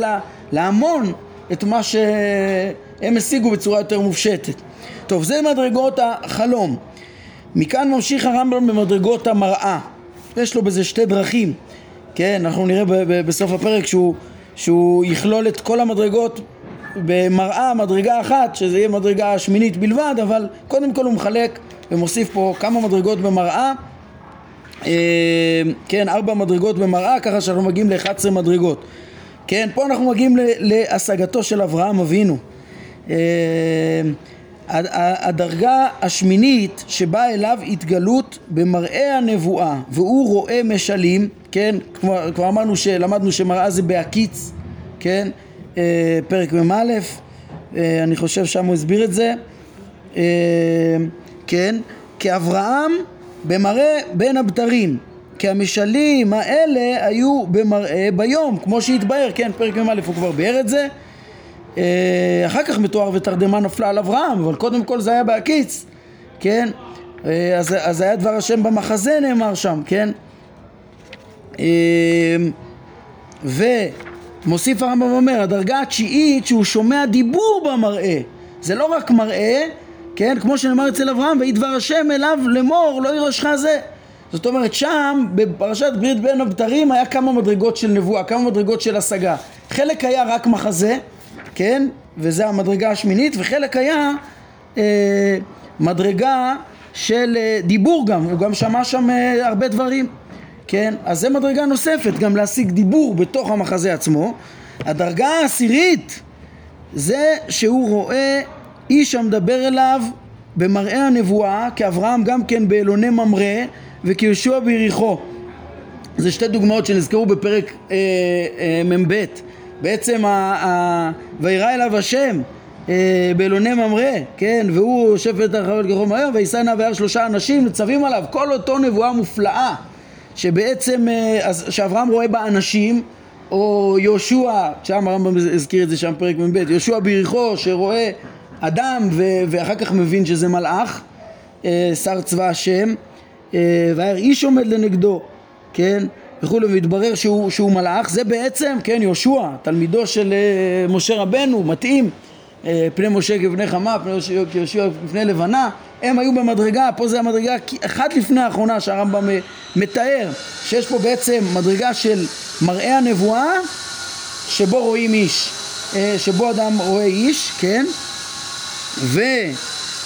S1: להמון את מה שהם השיגו בצורה יותר מופשטת. טוב, זה מדרגות החלום. מכאן ממשיך הרמב"ם במדרגות המראה. יש לו בזה שתי דרכים, כן, אנחנו נראה בסוף הפרק שהוא, שהוא יכלול את כל המדרגות במראה, מדרגה אחת, שזה יהיה מדרגה שמינית בלבד, אבל קודם כל הוא מחלק ומוסיף פה כמה מדרגות במראה אה, כן, ארבע מדרגות במראה, ככה שאנחנו מגיעים ל-11 מדרגות. כן, פה אנחנו מגיעים להשגתו של אברהם אבינו. אה, הדרגה השמינית שבאה אליו התגלות במראה הנבואה והוא רואה משלים, כן, כבר, כבר אמרנו שלמדנו שמראה זה בהקיץ, כן, אה, פרק מ"א, אני חושב שם הוא הסביר את זה, כן, כאברהם במראה בין הבתרים כי המשלים האלה היו במראה ביום כמו שהתבהר, כן, פרק מ"א הוא כבר ביאר את זה. אה, אחר כך מתואר ותרדמה נפלה על אברהם אבל קודם כל זה היה בהקיץ כן? אה, אז, אז היה דבר השם במחזה נאמר שם כן? אה, ומוסיף הרמב"ם אומר הדרגה התשיעית שהוא שומע דיבור במראה זה לא רק מראה, כן, כמו שנאמר אצל אברהם, ויהי דבר השם אליו לאמור, לא ירשך זה. זאת אומרת, שם, בפרשת ברית בין הבתרים, היה כמה מדרגות של נבואה, כמה מדרגות של השגה. חלק היה רק מחזה, כן, וזה המדרגה השמינית, וחלק היה אה, מדרגה של אה, דיבור גם, הוא גם שמע שם אה, הרבה דברים, כן? אז זה מדרגה נוספת, גם להשיג דיבור בתוך המחזה עצמו. הדרגה העשירית זה שהוא רואה איש המדבר אליו במראה הנבואה, כאברהם גם כן באלוני ממרא וכיהושע ביריחו. זה שתי דוגמאות שנזכרו בפרק אה, אה, מ"ב. בעצם וירא אליו השם אה, באלוני ממרא, כן, והוא שפט הרחבת גרום היום, וישא נא וירא שלושה אנשים, ניצבים עליו, כל אותו נבואה מופלאה, שבעצם, אה, שאברהם רואה בה אנשים, או יהושע, שם הרמב"ם הזכיר את זה שם פרק מ"ב, יהושע ביריחו שרואה אדם ו- ואחר כך מבין שזה מלאך, אה, שר צבא השם, והיה איש עומד לנגדו, כן, וכולי, והתברר שהוא, שהוא מלאך, זה בעצם, כן, יהושע, תלמידו של משה רבנו, מתאים אה, פני משה כבני חמה, פני יהושע כפני לבנה, הם היו במדרגה, פה זה המדרגה אחת לפני האחרונה שהרמב"ם מתאר, שיש פה בעצם מדרגה של מראה הנבואה שבו רואים איש, אה, שבו אדם רואה איש, כן?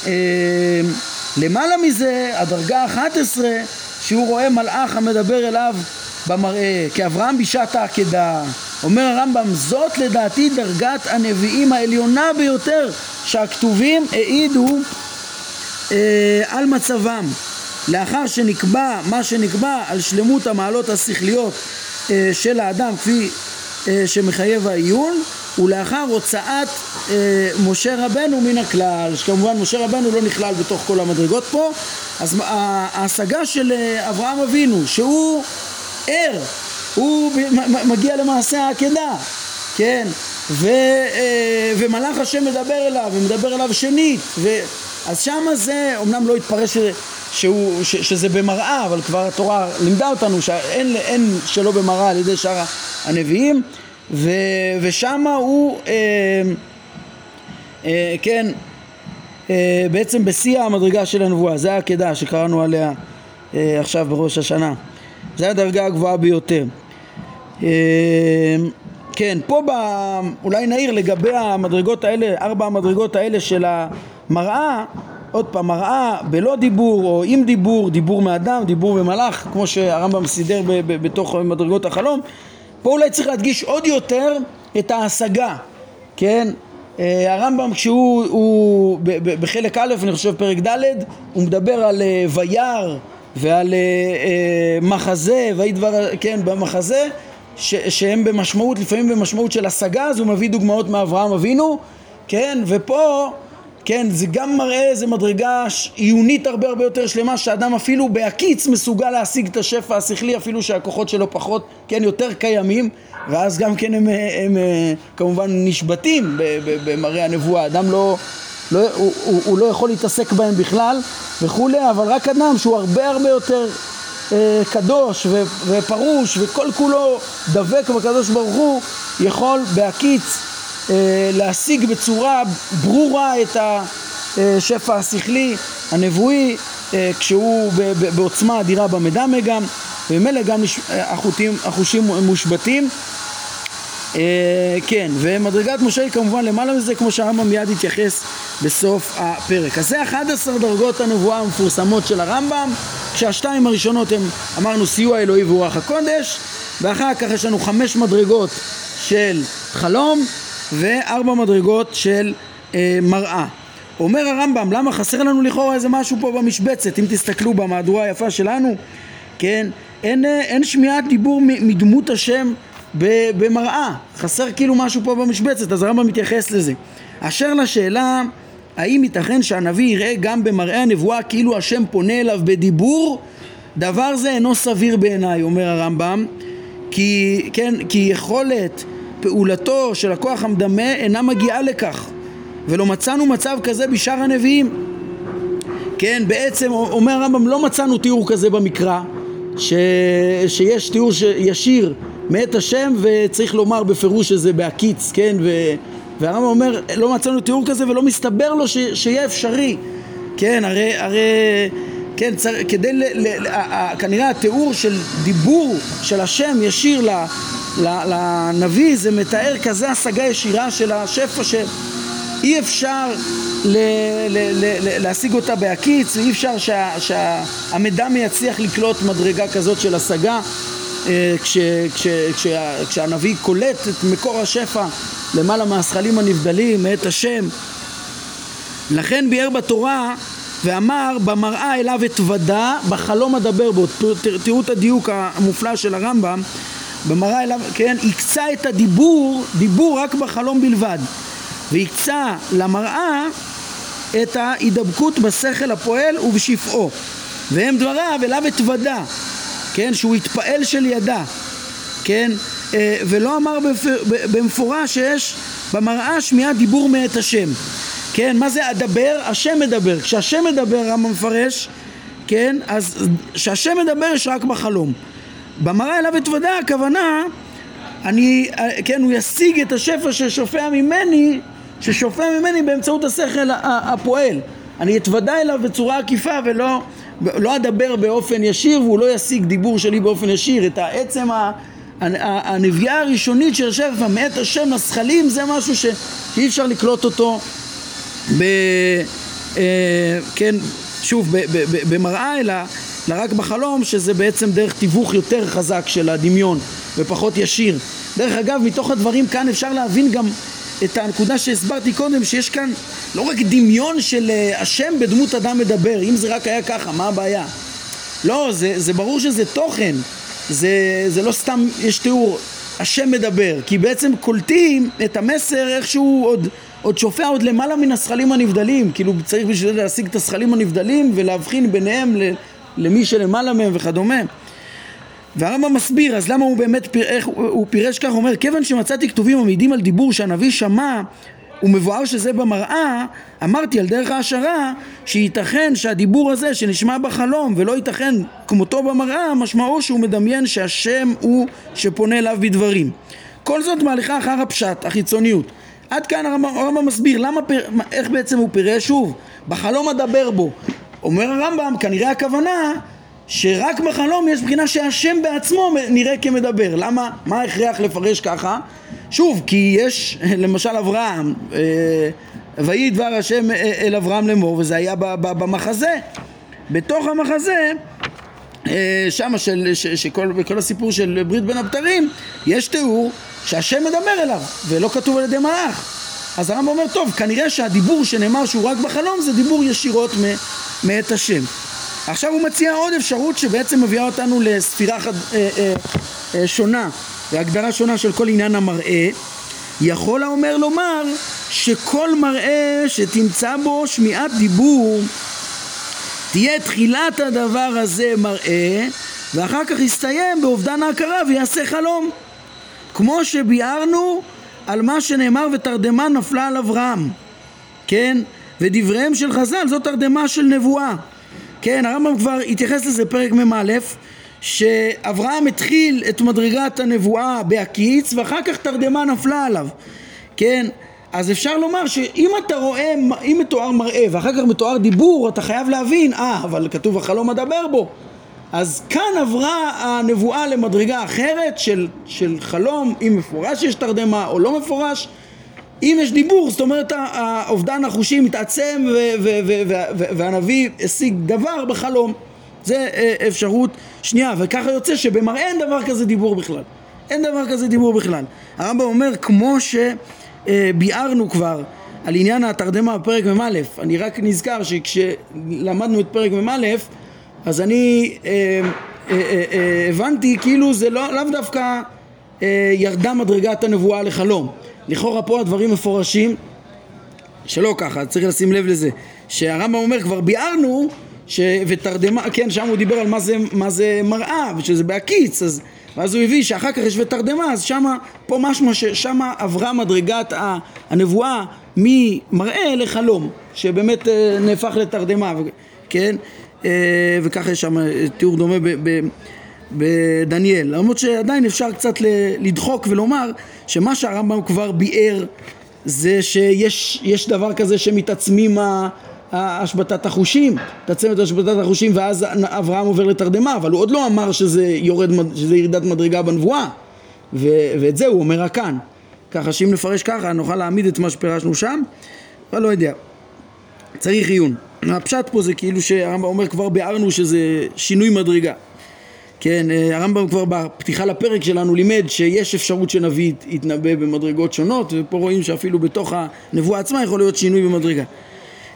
S1: ולמעלה אה, מזה, הדרגה ה-11, שהוא רואה מלאך המדבר אליו במראה, כאברהם בשעת העקדה אומר הרמב"ם, זאת לדעתי דרגת הנביאים העליונה ביותר שהכתובים העידו אה, על מצבם. לאחר שנקבע מה שנקבע על שלמות המעלות השכליות אה, של האדם כפי אה, שמחייב העיון ולאחר הוצאת אה, משה רבנו מן הכלל, שכמובן משה רבנו לא נכלל בתוך כל המדרגות פה, אז ההשגה של אה, אברהם אבינו שהוא ער הוא מגיע למעשה העקדה, כן? ו, אה, ומלאך השם מדבר אליו, ומדבר אליו שנית, ו, אז שמה זה, אמנם לא התפרש שהוא, ש, שזה במראה, אבל כבר התורה לימדה אותנו שאין אין שלא במראה על ידי שאר הנביאים, ו, ושמה הוא, אה, אה, כן, אה, בעצם בשיא המדרגה של הנבואה, זה העקדה שקראנו עליה אה, עכשיו בראש השנה. זו הדרגה הגבוהה ביותר. אמ, כן, פה ב... אולי נעיר לגבי המדרגות האלה, ארבע המדרגות האלה של המראה, עוד פעם, מראה בלא דיבור או עם דיבור, דיבור מאדם, דיבור במלאך, כמו שהרמב"ם סידר ב- ב- בתוך מדרגות החלום. פה אולי צריך להדגיש עוד יותר את ההשגה, כן? אה, הרמב"ם כשהוא הוא, בחלק א', אני חושב פרק ד', הוא מדבר על אה, וירא ועל אה, מחזה, ויהי דבר, כן, במחזה, ש, שהם במשמעות, לפעמים במשמעות של השגה, אז הוא מביא דוגמאות מאברהם אבינו, כן, ופה, כן, זה גם מראה איזה מדרגה עיונית הרבה הרבה יותר שלמה, שאדם אפילו בהקיץ מסוגל להשיג את השפע השכלי, אפילו שהכוחות שלו פחות, כן, יותר קיימים, ואז גם כן הם, הם, הם כמובן נשבתים במראה הנבואה, אדם לא... לא, הוא, הוא, הוא לא יכול להתעסק בהם בכלל וכולי, אבל רק אדם שהוא הרבה הרבה יותר אה, קדוש ו, ופרוש וכל כולו דבק בקדוש ברוך הוא, יכול בהקיץ אה, להשיג בצורה ברורה את השפע השכלי, הנבואי, אה, כשהוא בעוצמה אדירה במדמה גם, וממילא גם אה, החוטים, החושים מושבתים. אה, כן, ומדרגת משה היא כמובן למעלה מזה, כמו שהרמב"ם מיד התייחס בסוף הפרק. אז זה 11 דרגות הנבואה המפורסמות של הרמב"ם, כשהשתיים הראשונות הם, אמרנו, סיוע אלוהי ורוח הקודש, ואחר כך יש לנו חמש מדרגות של חלום, וארבע מדרגות של אה, מראה. אומר הרמב"ם, למה חסר לנו לכאורה איזה משהו פה במשבצת, אם תסתכלו במהדורה היפה שלנו, כן, אין, אה, אין שמיעת דיבור מדמות השם במראה, חסר כאילו משהו פה במשבצת, אז הרמב"ם מתייחס לזה. אשר לשאלה האם ייתכן שהנביא יראה גם במראה הנבואה כאילו השם פונה אליו בדיבור? דבר זה אינו סביר בעיניי, אומר הרמב"ם, כי, כן, כי יכולת פעולתו של הכוח המדמה אינה מגיעה לכך, ולא מצאנו מצב כזה בשאר הנביאים. כן, בעצם אומר הרמב"ם, לא מצאנו תיאור כזה במקרא, ש... שיש תיאור ש... ישיר מאת השם וצריך לומר בפירוש שזה בהקיץ, כן, ו... והרמב"ם אומר, לא מצאנו תיאור כזה ולא מסתבר לו ש, שיהיה אפשרי. כן, הרי, הרי, כן, צר, כדי, ל, ל, ל, ה, כנראה התיאור של דיבור של השם ישיר לנביא, זה מתאר כזה השגה ישירה של השפע שאי אפשר ל, ל, ל, ל, להשיג אותה בהקיץ, ואי אפשר שה, שהמדמה יצליח לקלוט מדרגה כזאת של השגה. אה, כש, כש, כש, כשהנביא קולט את מקור השפע למעלה מהשכלים הנבדלים מאת השם לכן ביאר בתורה ואמר במראה אליו אתוודה בחלום אדבר בו תראו את הדיוק המופלא של הרמב"ם במראה אליו, כן, הקצה את הדיבור, דיבור רק בחלום בלבד. והקצה למראה את ההידבקות בשכל הפועל ובשפעו. והם דבריו אליו אתוודה כן, שהוא התפעל של ידה, כן, אה, ולא אמר במפורש שיש במראה שמיעת דיבור מאת השם, כן, מה זה אדבר? השם מדבר, כשהשם מדבר רמב"ם מפרש, כן, אז כשהשם מדבר יש רק בחלום, במראה אליו אתוודה הכוונה, אני, אה, כן, הוא ישיג את השפע ששופע ממני, ששופע ממני באמצעות השכל הפועל, אני אתוודה אליו בצורה עקיפה ולא לא אדבר באופן ישיר והוא לא ישיג דיבור שלי באופן ישיר, את העצם הנביאה הראשונית שיושב מאת השם לזכלים זה משהו שאי אפשר לקלוט אותו ב... אה, כן, שוב, במראה אלא, אלא רק בחלום שזה בעצם דרך תיווך יותר חזק של הדמיון ופחות ישיר. דרך אגב, מתוך הדברים כאן אפשר להבין גם את הנקודה שהסברתי קודם, שיש כאן לא רק דמיון של אה, השם בדמות אדם מדבר, אם זה רק היה ככה, מה הבעיה? לא, זה, זה ברור שזה תוכן, זה, זה לא סתם יש תיאור, השם מדבר, כי בעצם קולטים את המסר איכשהו עוד, עוד שופע עוד למעלה מן השכלים הנבדלים, כאילו צריך בשביל זה להשיג את השכלים הנבדלים ולהבחין ביניהם למי שלמעלה מהם וכדומה. והרמב"ם מסביר, אז למה הוא באמת, איך הוא פירש כך, הוא אומר, כיוון שמצאתי כתובים המעידים על דיבור שהנביא שמע ומבואר שזה במראה, אמרתי על דרך ההשערה שייתכן שהדיבור הזה שנשמע בחלום ולא ייתכן כמותו במראה, משמעו שהוא מדמיין שהשם הוא שפונה אליו בדברים. כל זאת מהליכה אחר הפשט, החיצוניות. עד כאן הרמב"ם מסביר למה, איך בעצם הוא פירש שוב, בחלום אדבר בו. אומר הרמב"ם, כנראה הכוונה שרק בחלום יש בחינה שהשם בעצמו נראה כמדבר. למה? מה ההכרח לפרש ככה? שוב, כי יש למשל אברהם, אה, ויהי דבר השם אל אברהם לאמור, וזה היה במחזה. בתוך המחזה, אה, שם של, שכל, בכל הסיפור של ברית בין הבתרים, יש תיאור שהשם מדבר אליו, ולא כתוב על ידי מלאך. אז הרמב"ם אומר, טוב, כנראה שהדיבור שנאמר שהוא רק בחלום זה דיבור ישירות מאת השם. עכשיו הוא מציע עוד אפשרות שבעצם מביאה אותנו לספירה חד, אה, אה, אה, שונה והגדרה שונה של כל עניין המראה. יכול האומר לומר שכל מראה שתמצא בו שמיעת דיבור תהיה תחילת הדבר הזה מראה ואחר כך יסתיים באובדן ההכרה ויעשה חלום. כמו שביארנו על מה שנאמר ותרדמה נפלה על אברהם כן ודבריהם של חז"ל זאת תרדמה של נבואה. כן, הרמב"ם כבר התייחס לזה פרק מ"א שאברהם התחיל את מדרגת הנבואה בהקיץ ואחר כך תרדמה נפלה עליו. כן, אז אפשר לומר שאם אתה רואה, אם מתואר מראה ואחר כך מתואר דיבור אתה חייב להבין, אה, אבל כתוב החלום אדבר בו. אז כאן עברה הנבואה למדרגה אחרת של, של חלום, אם מפורש יש תרדמה או לא מפורש אם יש דיבור, זאת אומרת האובדן החושי מתעצם והנביא השיג דבר בחלום. זה אה, אפשרות שנייה, וככה יוצא שבמראה אין דבר כזה דיבור בכלל. אין דבר כזה דיבור בכלל. הרמב"ם אומר, כמו שביארנו כבר על עניין התרדמה בפרק מ"א, אני רק נזכר שכשלמדנו את פרק מ"א, אז אני אה, אה, אה, אה, הבנתי כאילו זה לא, לאו דווקא אה, ירדה מדרגת הנבואה לחלום. לכאורה פה הדברים מפורשים שלא ככה, צריך לשים לב לזה שהרמב"ם אומר כבר ביארנו ש... ותרדמה, כן שם הוא דיבר על מה זה, מה זה מראה ושזה בהקיץ אז ואז הוא הביא שאחר כך יש ותרדמה אז שמה פה משמע ששמה עברה מדרגת הנבואה ממראה לחלום שבאמת אה, נהפך לתרדמה כן אה, וככה יש שם תיאור דומה ב... ב בדניאל, למרות שעדיין אפשר קצת לדחוק ולומר שמה שהרמב"ם כבר ביאר זה שיש יש דבר כזה שמתעצמים השבתת החושים, מתעצם את השבתת החושים ואז אברהם עובר לתרדמה, אבל הוא עוד לא אמר שזה, יורד, שזה ירידת מדרגה בנבואה, ו, ואת זה הוא אומר כאן. ככה שאם נפרש ככה נוכל להעמיד את מה שפירשנו שם, אבל לא יודע. צריך עיון. הפשט פה זה כאילו שהרמב"ם אומר כבר ביארנו שזה שינוי מדרגה. כן, אה, הרמב"ם כבר בפתיחה לפרק שלנו לימד שיש אפשרות שנביא יתנבא במדרגות שונות ופה רואים שאפילו בתוך הנבואה עצמה יכול להיות שינוי במדרגה.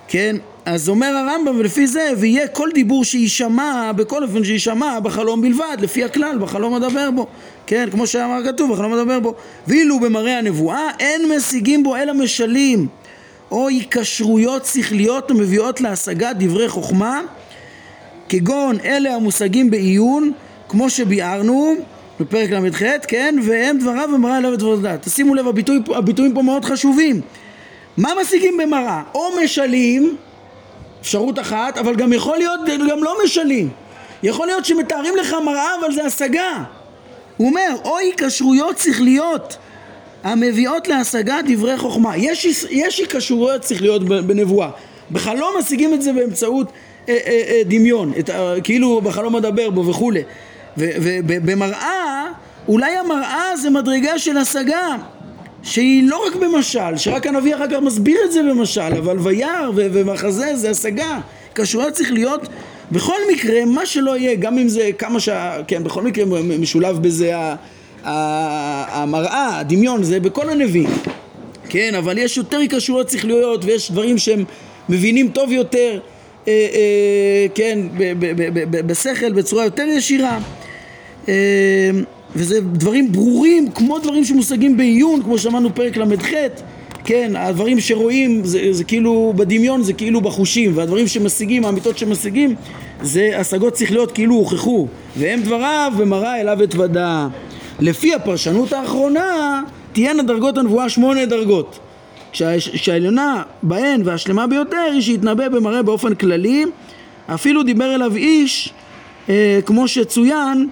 S1: כן, אז אומר הרמב"ם ולפי זה ויהיה כל דיבור שיישמע בכל אופן שיישמע בחלום בלבד לפי הכלל בחלום אדבר בו כן כמו שאמר כתוב בחלום אדבר בו ואילו במראה הנבואה אין משיגים בו אלא משלים או היקשרויות שכליות המביאות להשגת דברי חוכמה כגון אלה המושגים בעיון כמו שביארנו בפרק ל"ח כן והם דבריו ומראה אליו את דברי דעת תשימו לב הביטוי, הביטויים פה מאוד חשובים מה משיגים במראה? או משלים, אפשרות אחת, אבל גם יכול להיות גם לא משלים. יכול להיות שמתארים לך מראה אבל זה השגה. הוא אומר, או היקשרויות שכליות המביאות להשגת דברי חוכמה. יש, יש היקשרויות שכליות בנבואה. בחלום משיגים את זה באמצעות אה, אה, אה, דמיון, את, אה, כאילו בחלום אדבר בו וכולי. ובמראה, אולי המראה זה מדרגה של השגה. שהיא לא רק במשל, שרק הנביא אחר כך מסביר את זה במשל, אבל וירא ומחזה זה השגה. כשרויות צריך להיות בכל מקרה, מה שלא יהיה, גם אם זה כמה שה... כן, בכל מקרה משולב בזה המראה, הדמיון, זה בכל הנביאים. כן, אבל יש יותר כשרויות שכליות ויש דברים שהם מבינים טוב יותר, אה, אה, כן, בשכל, בצורה יותר ישירה. אה, וזה דברים ברורים, כמו דברים שמושגים בעיון, כמו שאמרנו פרק ל"ח, כן, הדברים שרואים, זה, זה כאילו בדמיון, זה כאילו בחושים, והדברים שמשיגים, האמיתות שמשיגים, זה השגות שכליות כאילו הוכחו, והם דבריו ומראה אליו את ודע. לפי הפרשנות האחרונה, תהיינה דרגות הנבואה שמונה דרגות. כשהעליונה בהן והשלמה ביותר היא שהתנבא במראה באופן כללי, אפילו דיבר אליו איש, אה, כמו שצוין,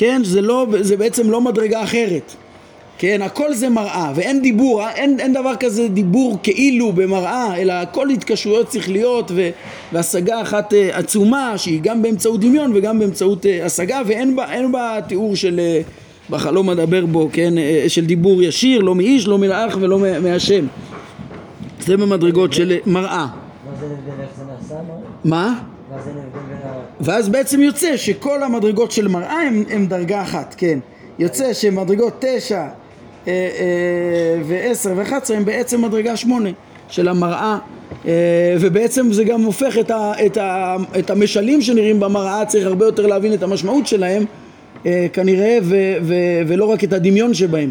S1: כן? זה, לא, זה בעצם לא מדרגה אחרת. כן? הכל זה מראה, ואין דיבור, אין, אין דבר כזה דיבור כאילו במראה, אלא הכל התקשרויות שכליות ו, והשגה אחת uh, עצומה, שהיא גם באמצעות דמיון וגם באמצעות uh, השגה, ואין בה, בה תיאור של uh, בחלום אדבר בו, כן? Uh, של דיבור ישיר, לא מאיש, לא מלאך ולא מהשם. זה במדרגות של מראה.
S2: מה זה איך זה נעשה?
S1: מה?
S2: מה זה ההבדל בין ה...
S1: ואז בעצם יוצא שכל המדרגות של מראה הם, הם דרגה אחת, כן. יוצא שמדרגות תשע אה, אה, ועשר ואחת עשרה הם בעצם מדרגה שמונה של המראה אה, ובעצם זה גם הופך את, ה, את, ה, את המשלים שנראים במראה, צריך הרבה יותר להבין את המשמעות שלהם אה, כנראה ו, ו, ולא רק את הדמיון שבהם.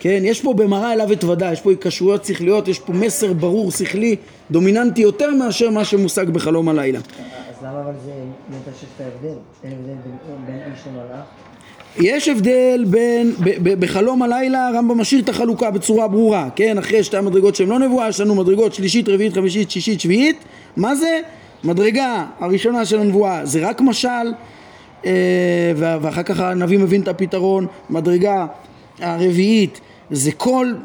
S1: כן, יש פה במראה אליו אתוודה, יש פה התקשרויות שכליות, יש פה מסר ברור שכלי דומיננטי יותר מאשר מה שמושג בחלום הלילה.
S2: למה אבל זה מטשטש את ההבדל? אין הבדל בין, איש למלאך?
S1: יש הבדל בין, ב, ב, בחלום הלילה הרמב"ם משאיר את החלוקה בצורה ברורה, כן? אחרי שתי המדרגות שהן לא נבואה, יש לנו מדרגות שלישית, רביעית, חמישית, שישית, שביעית. מה זה? מדרגה הראשונה של הנבואה זה רק משל, אה, ואחר כך הנביא מבין את הפתרון. מדרגה הרביעית זה קול,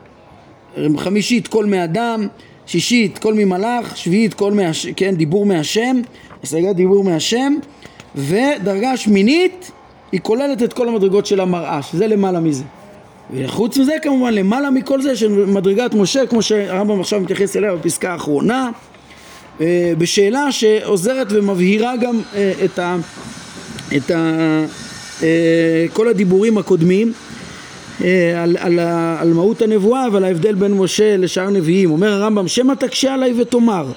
S1: חמישית קול מאדם, שישית קול ממלאך, שביעית קול מהש... כן, דיבור מהשם, השגת דיבור מהשם, ודרגה שמינית היא כוללת את כל המדרגות של המראה, שזה למעלה מזה. וחוץ מזה כמובן, למעלה מכל זה של מדרגת משה, כמו שהרמב"ם עכשיו מתייחס אליה בפסקה האחרונה, אה, בשאלה שעוזרת ומבהירה גם אה, את, ה, את ה, אה, כל הדיבורים הקודמים על, על, על מהות הנבואה ועל ההבדל בין משה לשאר נביאים. אומר הרמב"ם, שמא תקשה עליי ותאמר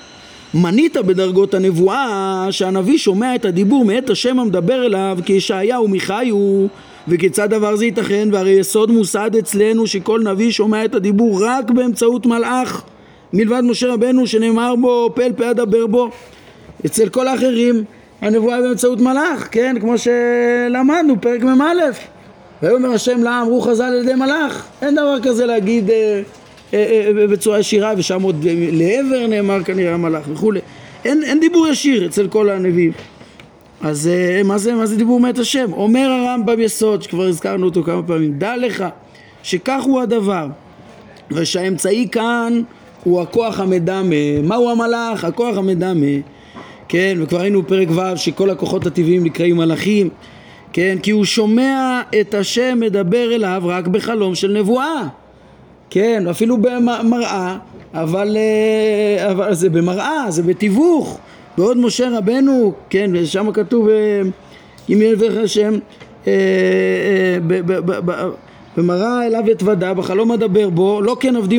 S1: מנית בדרגות הנבואה שהנביא שומע את הדיבור מאת השם המדבר אליו כישעיהו מיכאיהו וכיצד דבר זה ייתכן? והרי יסוד מוסד אצלנו שכל נביא שומע את הדיבור רק באמצעות מלאך מלבד משה רבנו שנאמר בו פה אל פה אדבר בו אצל כל האחרים הנבואה באמצעות מלאך כן? כמו שלמדנו פרק מ"א. ויאמר השם לעם אמרו חז"ל על ידי מלאך אין דבר כזה להגיד אה, בצורה ישירה ושם עוד לעבר נאמר כנראה המלאך וכולי אין, אין דיבור ישיר אצל כל הנביאים אז אה, מה זה, מה זה דיבור מאת השם? אומר הרמב"ם יסוד שכבר הזכרנו אותו כמה פעמים דע לך שכך הוא הדבר ושהאמצעי כאן הוא הכוח המדמה. מהו המלאך? הכוח המדמה. כן, וכבר היינו בפרק ו' שכל הכוחות הטבעיים נקראים מלאכים, כן, כי הוא שומע את השם מדבר אליו רק בחלום של נבואה, כן, אפילו במראה, אבל, אה, אבל זה במראה, זה בתיווך, בעוד משה רבנו, כן, ושם כתוב אה, אם ילבך השם אה, במראה אליו אתוודה, בחלום אדבר בו, לא כן עבדי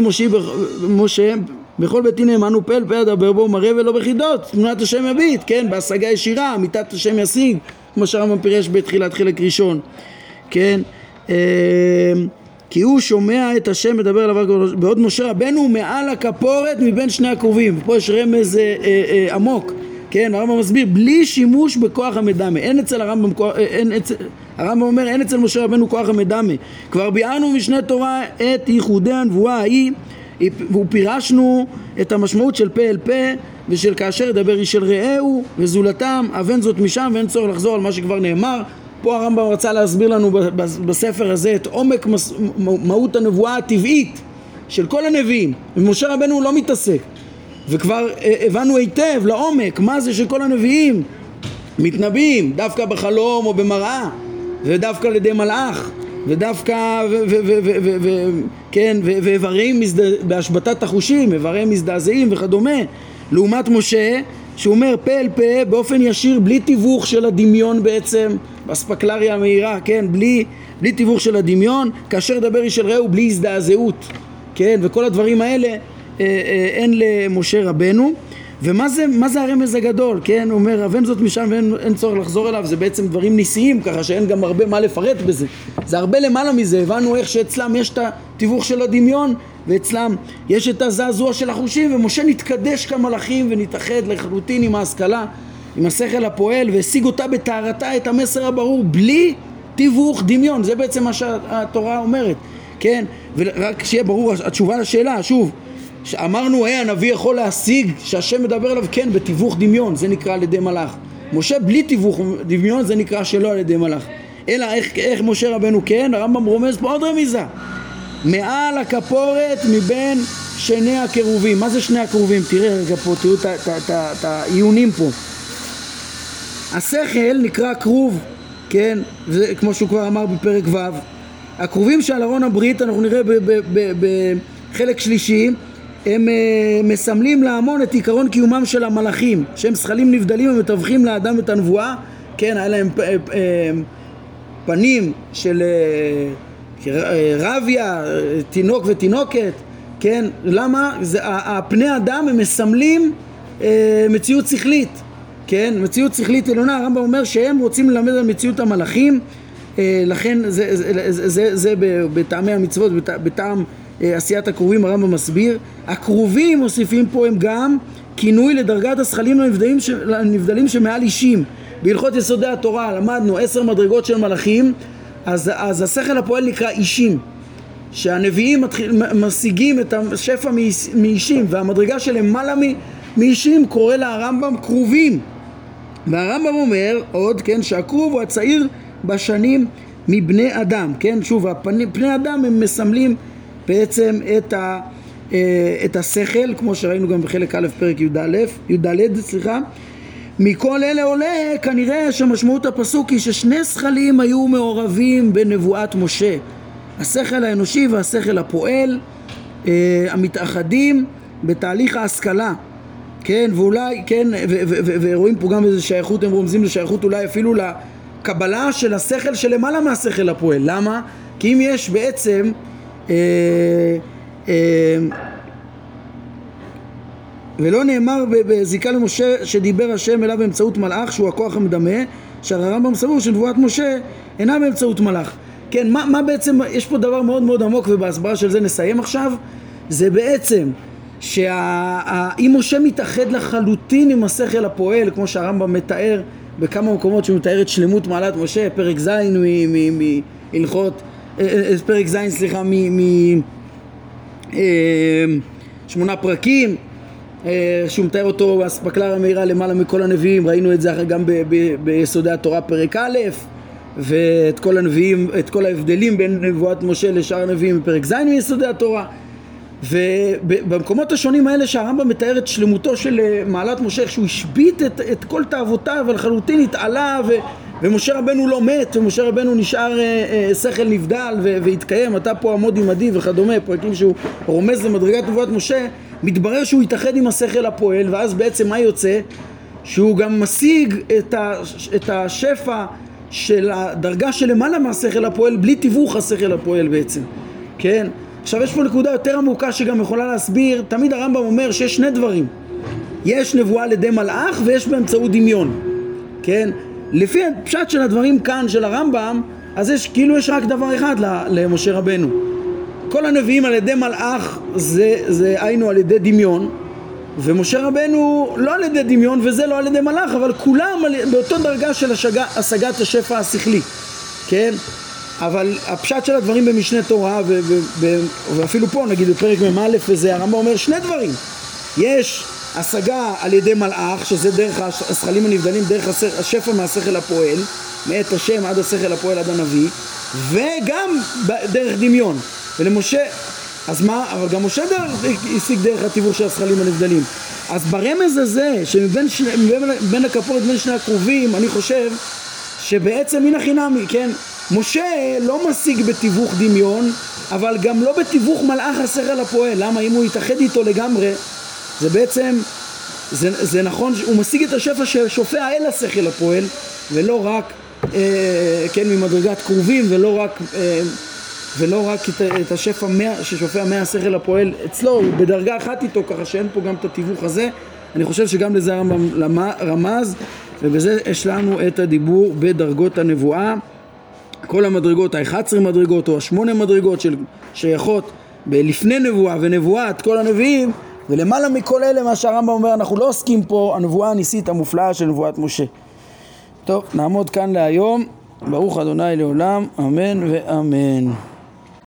S1: משה בכל ביתי נאמן הוא פל פה אדבר בו מראה ולא בחידות תמונת השם יביט כן בהשגה ישירה אמיתת השם ישיג כמו שהרמב"ם פירש בתחילת חלק ראשון כן כי הוא שומע את השם מדבר עליו בעוד משה רבנו מעל הכפורת מבין שני הקרובים פה יש רמז אה, אה, עמוק כן? הרמב"ם מסביר בלי שימוש בכוח המדמה. אין אצל הרמב"ם אין אצל הרמב"ם אומר אין אצל משה רבנו כוח המדמה. כבר ביארנו משנה תורה את ייחודי הנבואה ההיא ופירשנו את המשמעות של פה אל פה ושל כאשר ידבר איש אל רעהו וזולתם אבן זאת משם ואין צורך לחזור על מה שכבר נאמר פה הרמב"ם רצה להסביר לנו בספר הזה את עומק מהות הנבואה הטבעית של כל הנביאים. ומשה רבנו לא מתעסק. וכבר אה, הבנו היטב לעומק מה זה שכל הנביאים מתנבאים דווקא בחלום או במראה ודווקא על ידי מלאך ודווקא, כן, ואיברים בהשבתת החושים, איברים מזדעזעים וכדומה, לעומת משה שהוא אומר פה אל פה באופן ישיר בלי תיווך של הדמיון בעצם באספקלריה המהירה, כן, בלי, בלי תיווך של הדמיון, כאשר דבר איש אל רעהו בלי הזדעזעות, כן, וכל הדברים האלה אה, אה, אין למשה רבנו ומה זה, זה הרמז הגדול, כן? הוא אומר, אבן זאת משם ואין צורך לחזור אליו, זה בעצם דברים ניסיים, ככה שאין גם הרבה מה לפרט בזה. זה הרבה למעלה מזה, הבנו איך שאצלם יש את התיווך של הדמיון, ואצלם יש את הזעזוע של החושים, ומשה נתקדש כמלאכים ונתאחד לחלוטין עם ההשכלה, עם השכל הפועל, והשיג אותה בטהרתה את המסר הברור, בלי תיווך דמיון, זה בעצם מה שהתורה אומרת, כן? ורק שיהיה ברור התשובה לשאלה, שוב, אמרנו, היי, הנביא יכול להשיג שהשם מדבר אליו, כן, בתיווך דמיון, זה נקרא על ידי מלאך. משה בלי תיווך דמיון, זה נקרא שלא על ידי מלאך. אלא איך, איך משה רבנו כן, הרמב"ם רומז פה עוד רמיזה. מעל הכפורת מבין שני הקירובים. מה זה שני הקרובים? תראה רגע פה, תראו את העיונים פה. השכל נקרא כרוב, כן? זה כמו שהוא כבר אמר בפרק ו'. הכרובים של ארון הברית, אנחנו נראה בחלק שלישי, הם uh, מסמלים להמון את עיקרון קיומם של המלאכים שהם זכלים נבדלים ומתווכים לאדם את הנבואה כן, היה להם פ, פ, פ, פנים של uh, רביה, תינוק ותינוקת כן, למה? זה, הפני אדם הם מסמלים uh, מציאות שכלית כן, מציאות שכלית עליונה, הרמב"ם אומר שהם רוצים ללמד על מציאות המלאכים uh, לכן זה, זה, זה, זה, זה בטעמי המצוות, בטעם אה, עשיית הכרובים הרמב"ם מסביר. הכרובים מוסיפים פה הם גם כינוי לדרגת השכלים הנבדלים, ש... שמעל אישים. בהלכות יסודי התורה למדנו עשר מדרגות של מלאכים אז, אז השכל הפועל נקרא אישים שהנביאים מתחיל, משיגים את השפע מאישים והמדרגה שלמעלה מאישים קורא לה הרמב"ם כרובים והרמב"ם אומר עוד כן שהכרוב הוא הצעיר בשנים מבני אדם כן שוב פני אדם הם מסמלים בעצם את, ה, אה, את השכל, כמו שראינו גם בחלק א' פרק י"א, י"ד, סליחה. מכל אלה עולה כנראה שמשמעות הפסוק היא ששני זכלים היו מעורבים בנבואת משה. השכל האנושי והשכל הפועל אה, המתאחדים בתהליך ההשכלה. כן, ואולי, כן, ורואים פה גם איזה שייכות, הם רומזים לשייכות אולי אפילו לקבלה של השכל שלמעלה מהשכל הפועל. למה? כי אם יש בעצם אה, אה, ולא נאמר בזיקה למשה שדיבר השם אליו באמצעות מלאך שהוא הכוח המדמה שהרי הרמב"ם סבור שנבואת משה אינה באמצעות מלאך כן, מה, מה בעצם, יש פה דבר מאוד מאוד עמוק ובהסברה של זה נסיים עכשיו זה בעצם שאם משה מתאחד לחלוטין עם השכל הפועל כמו שהרמב"ם מתאר בכמה מקומות שהוא מתאר את שלמות מעלת משה פרק ז' מהלכות אה, אה, פרק ז', סליחה, משמונה אה, פרקים, שהוא מתאר אותו באספקלריה המהירה למעלה מכל הנביאים, ראינו את זה גם ביסודי התורה פרק א', ואת כל הנביאים, את כל ההבדלים בין נבואת משה לשאר הנביאים בפרק ז' מיסודי התורה. ובמקומות השונים האלה שהרמב"ם מתאר את שלמותו של אה, מעלת משה, איך שהוא השבית את, את כל תאוותיו ולחלוטין התעלה ו, ומשה רבנו לא מת ומשה רבנו נשאר אה, אה, שכל נבדל ו, והתקיים, אתה פה עמוד עמדי וכדומה, פרקים שהוא רומז למדרגת נבואת משה, מתברר שהוא התאחד עם השכל הפועל ואז בעצם מה יוצא? שהוא גם משיג את, ה, את השפע של הדרגה שלמעלה מהשכל הפועל בלי תיווך השכל הפועל בעצם, כן? עכשיו יש פה נקודה יותר עמוקה שגם יכולה להסביר, תמיד הרמב"ם אומר שיש שני דברים. יש נבואה על ידי מלאך ויש באמצעות דמיון, כן? לפי הפשט של הדברים כאן של הרמב"ם, אז יש כאילו יש רק דבר אחד למשה רבנו. כל הנביאים על ידי מלאך זה, זה היינו על ידי דמיון ומשה רבנו לא על ידי דמיון וזה לא על ידי מלאך אבל כולם באותו דרגה של השגה, השגת השפע השכלי כן אבל הפשט של הדברים במשנה תורה ו- ו- ו- ואפילו פה נגיד בפרק מ"א וזה הרמב"ם אומר שני דברים. יש השגה על ידי מלאך שזה דרך השכלים הנבדלים דרך השפע מהשכל הפועל מאת השם עד השכל הפועל עד הנביא וגם דרך דמיון. ולמשה אז מה, אבל גם משה דרך, השיג דרך התיווך של השכלים הנבדלים. אז ברמז הזה שמבין שני, בין הכפורת בין שני הקרובים אני חושב שבעצם מן החינמי, כן, משה לא משיג בתיווך דמיון, אבל גם לא בתיווך מלאך השכל הפועל. למה? אם הוא יתאחד איתו לגמרי, זה בעצם, זה, זה נכון, הוא משיג את השפע ששופע אל השכל הפועל, ולא רק, אה, כן, ממדרגת קרובים, ולא רק, אה, ולא רק את, את השפע מה, ששופע מהשכל הפועל אצלו, הוא בדרגה אחת איתו, ככה שאין פה גם את התיווך הזה. אני חושב שגם לזה הרמב"ם רמז, ובזה יש לנו את הדיבור בדרגות הנבואה. כל המדרגות, ה-11 מדרגות או השמונה מדרגות של שייכות בלפני נבואה ונבואת כל הנביאים ולמעלה מכל אלה מה שהרמב"ם אומר אנחנו לא עוסקים פה הנבואה הניסית המופלאה של נבואת משה. טוב נעמוד כאן להיום. ברוך אדוני לעולם אמן ואמן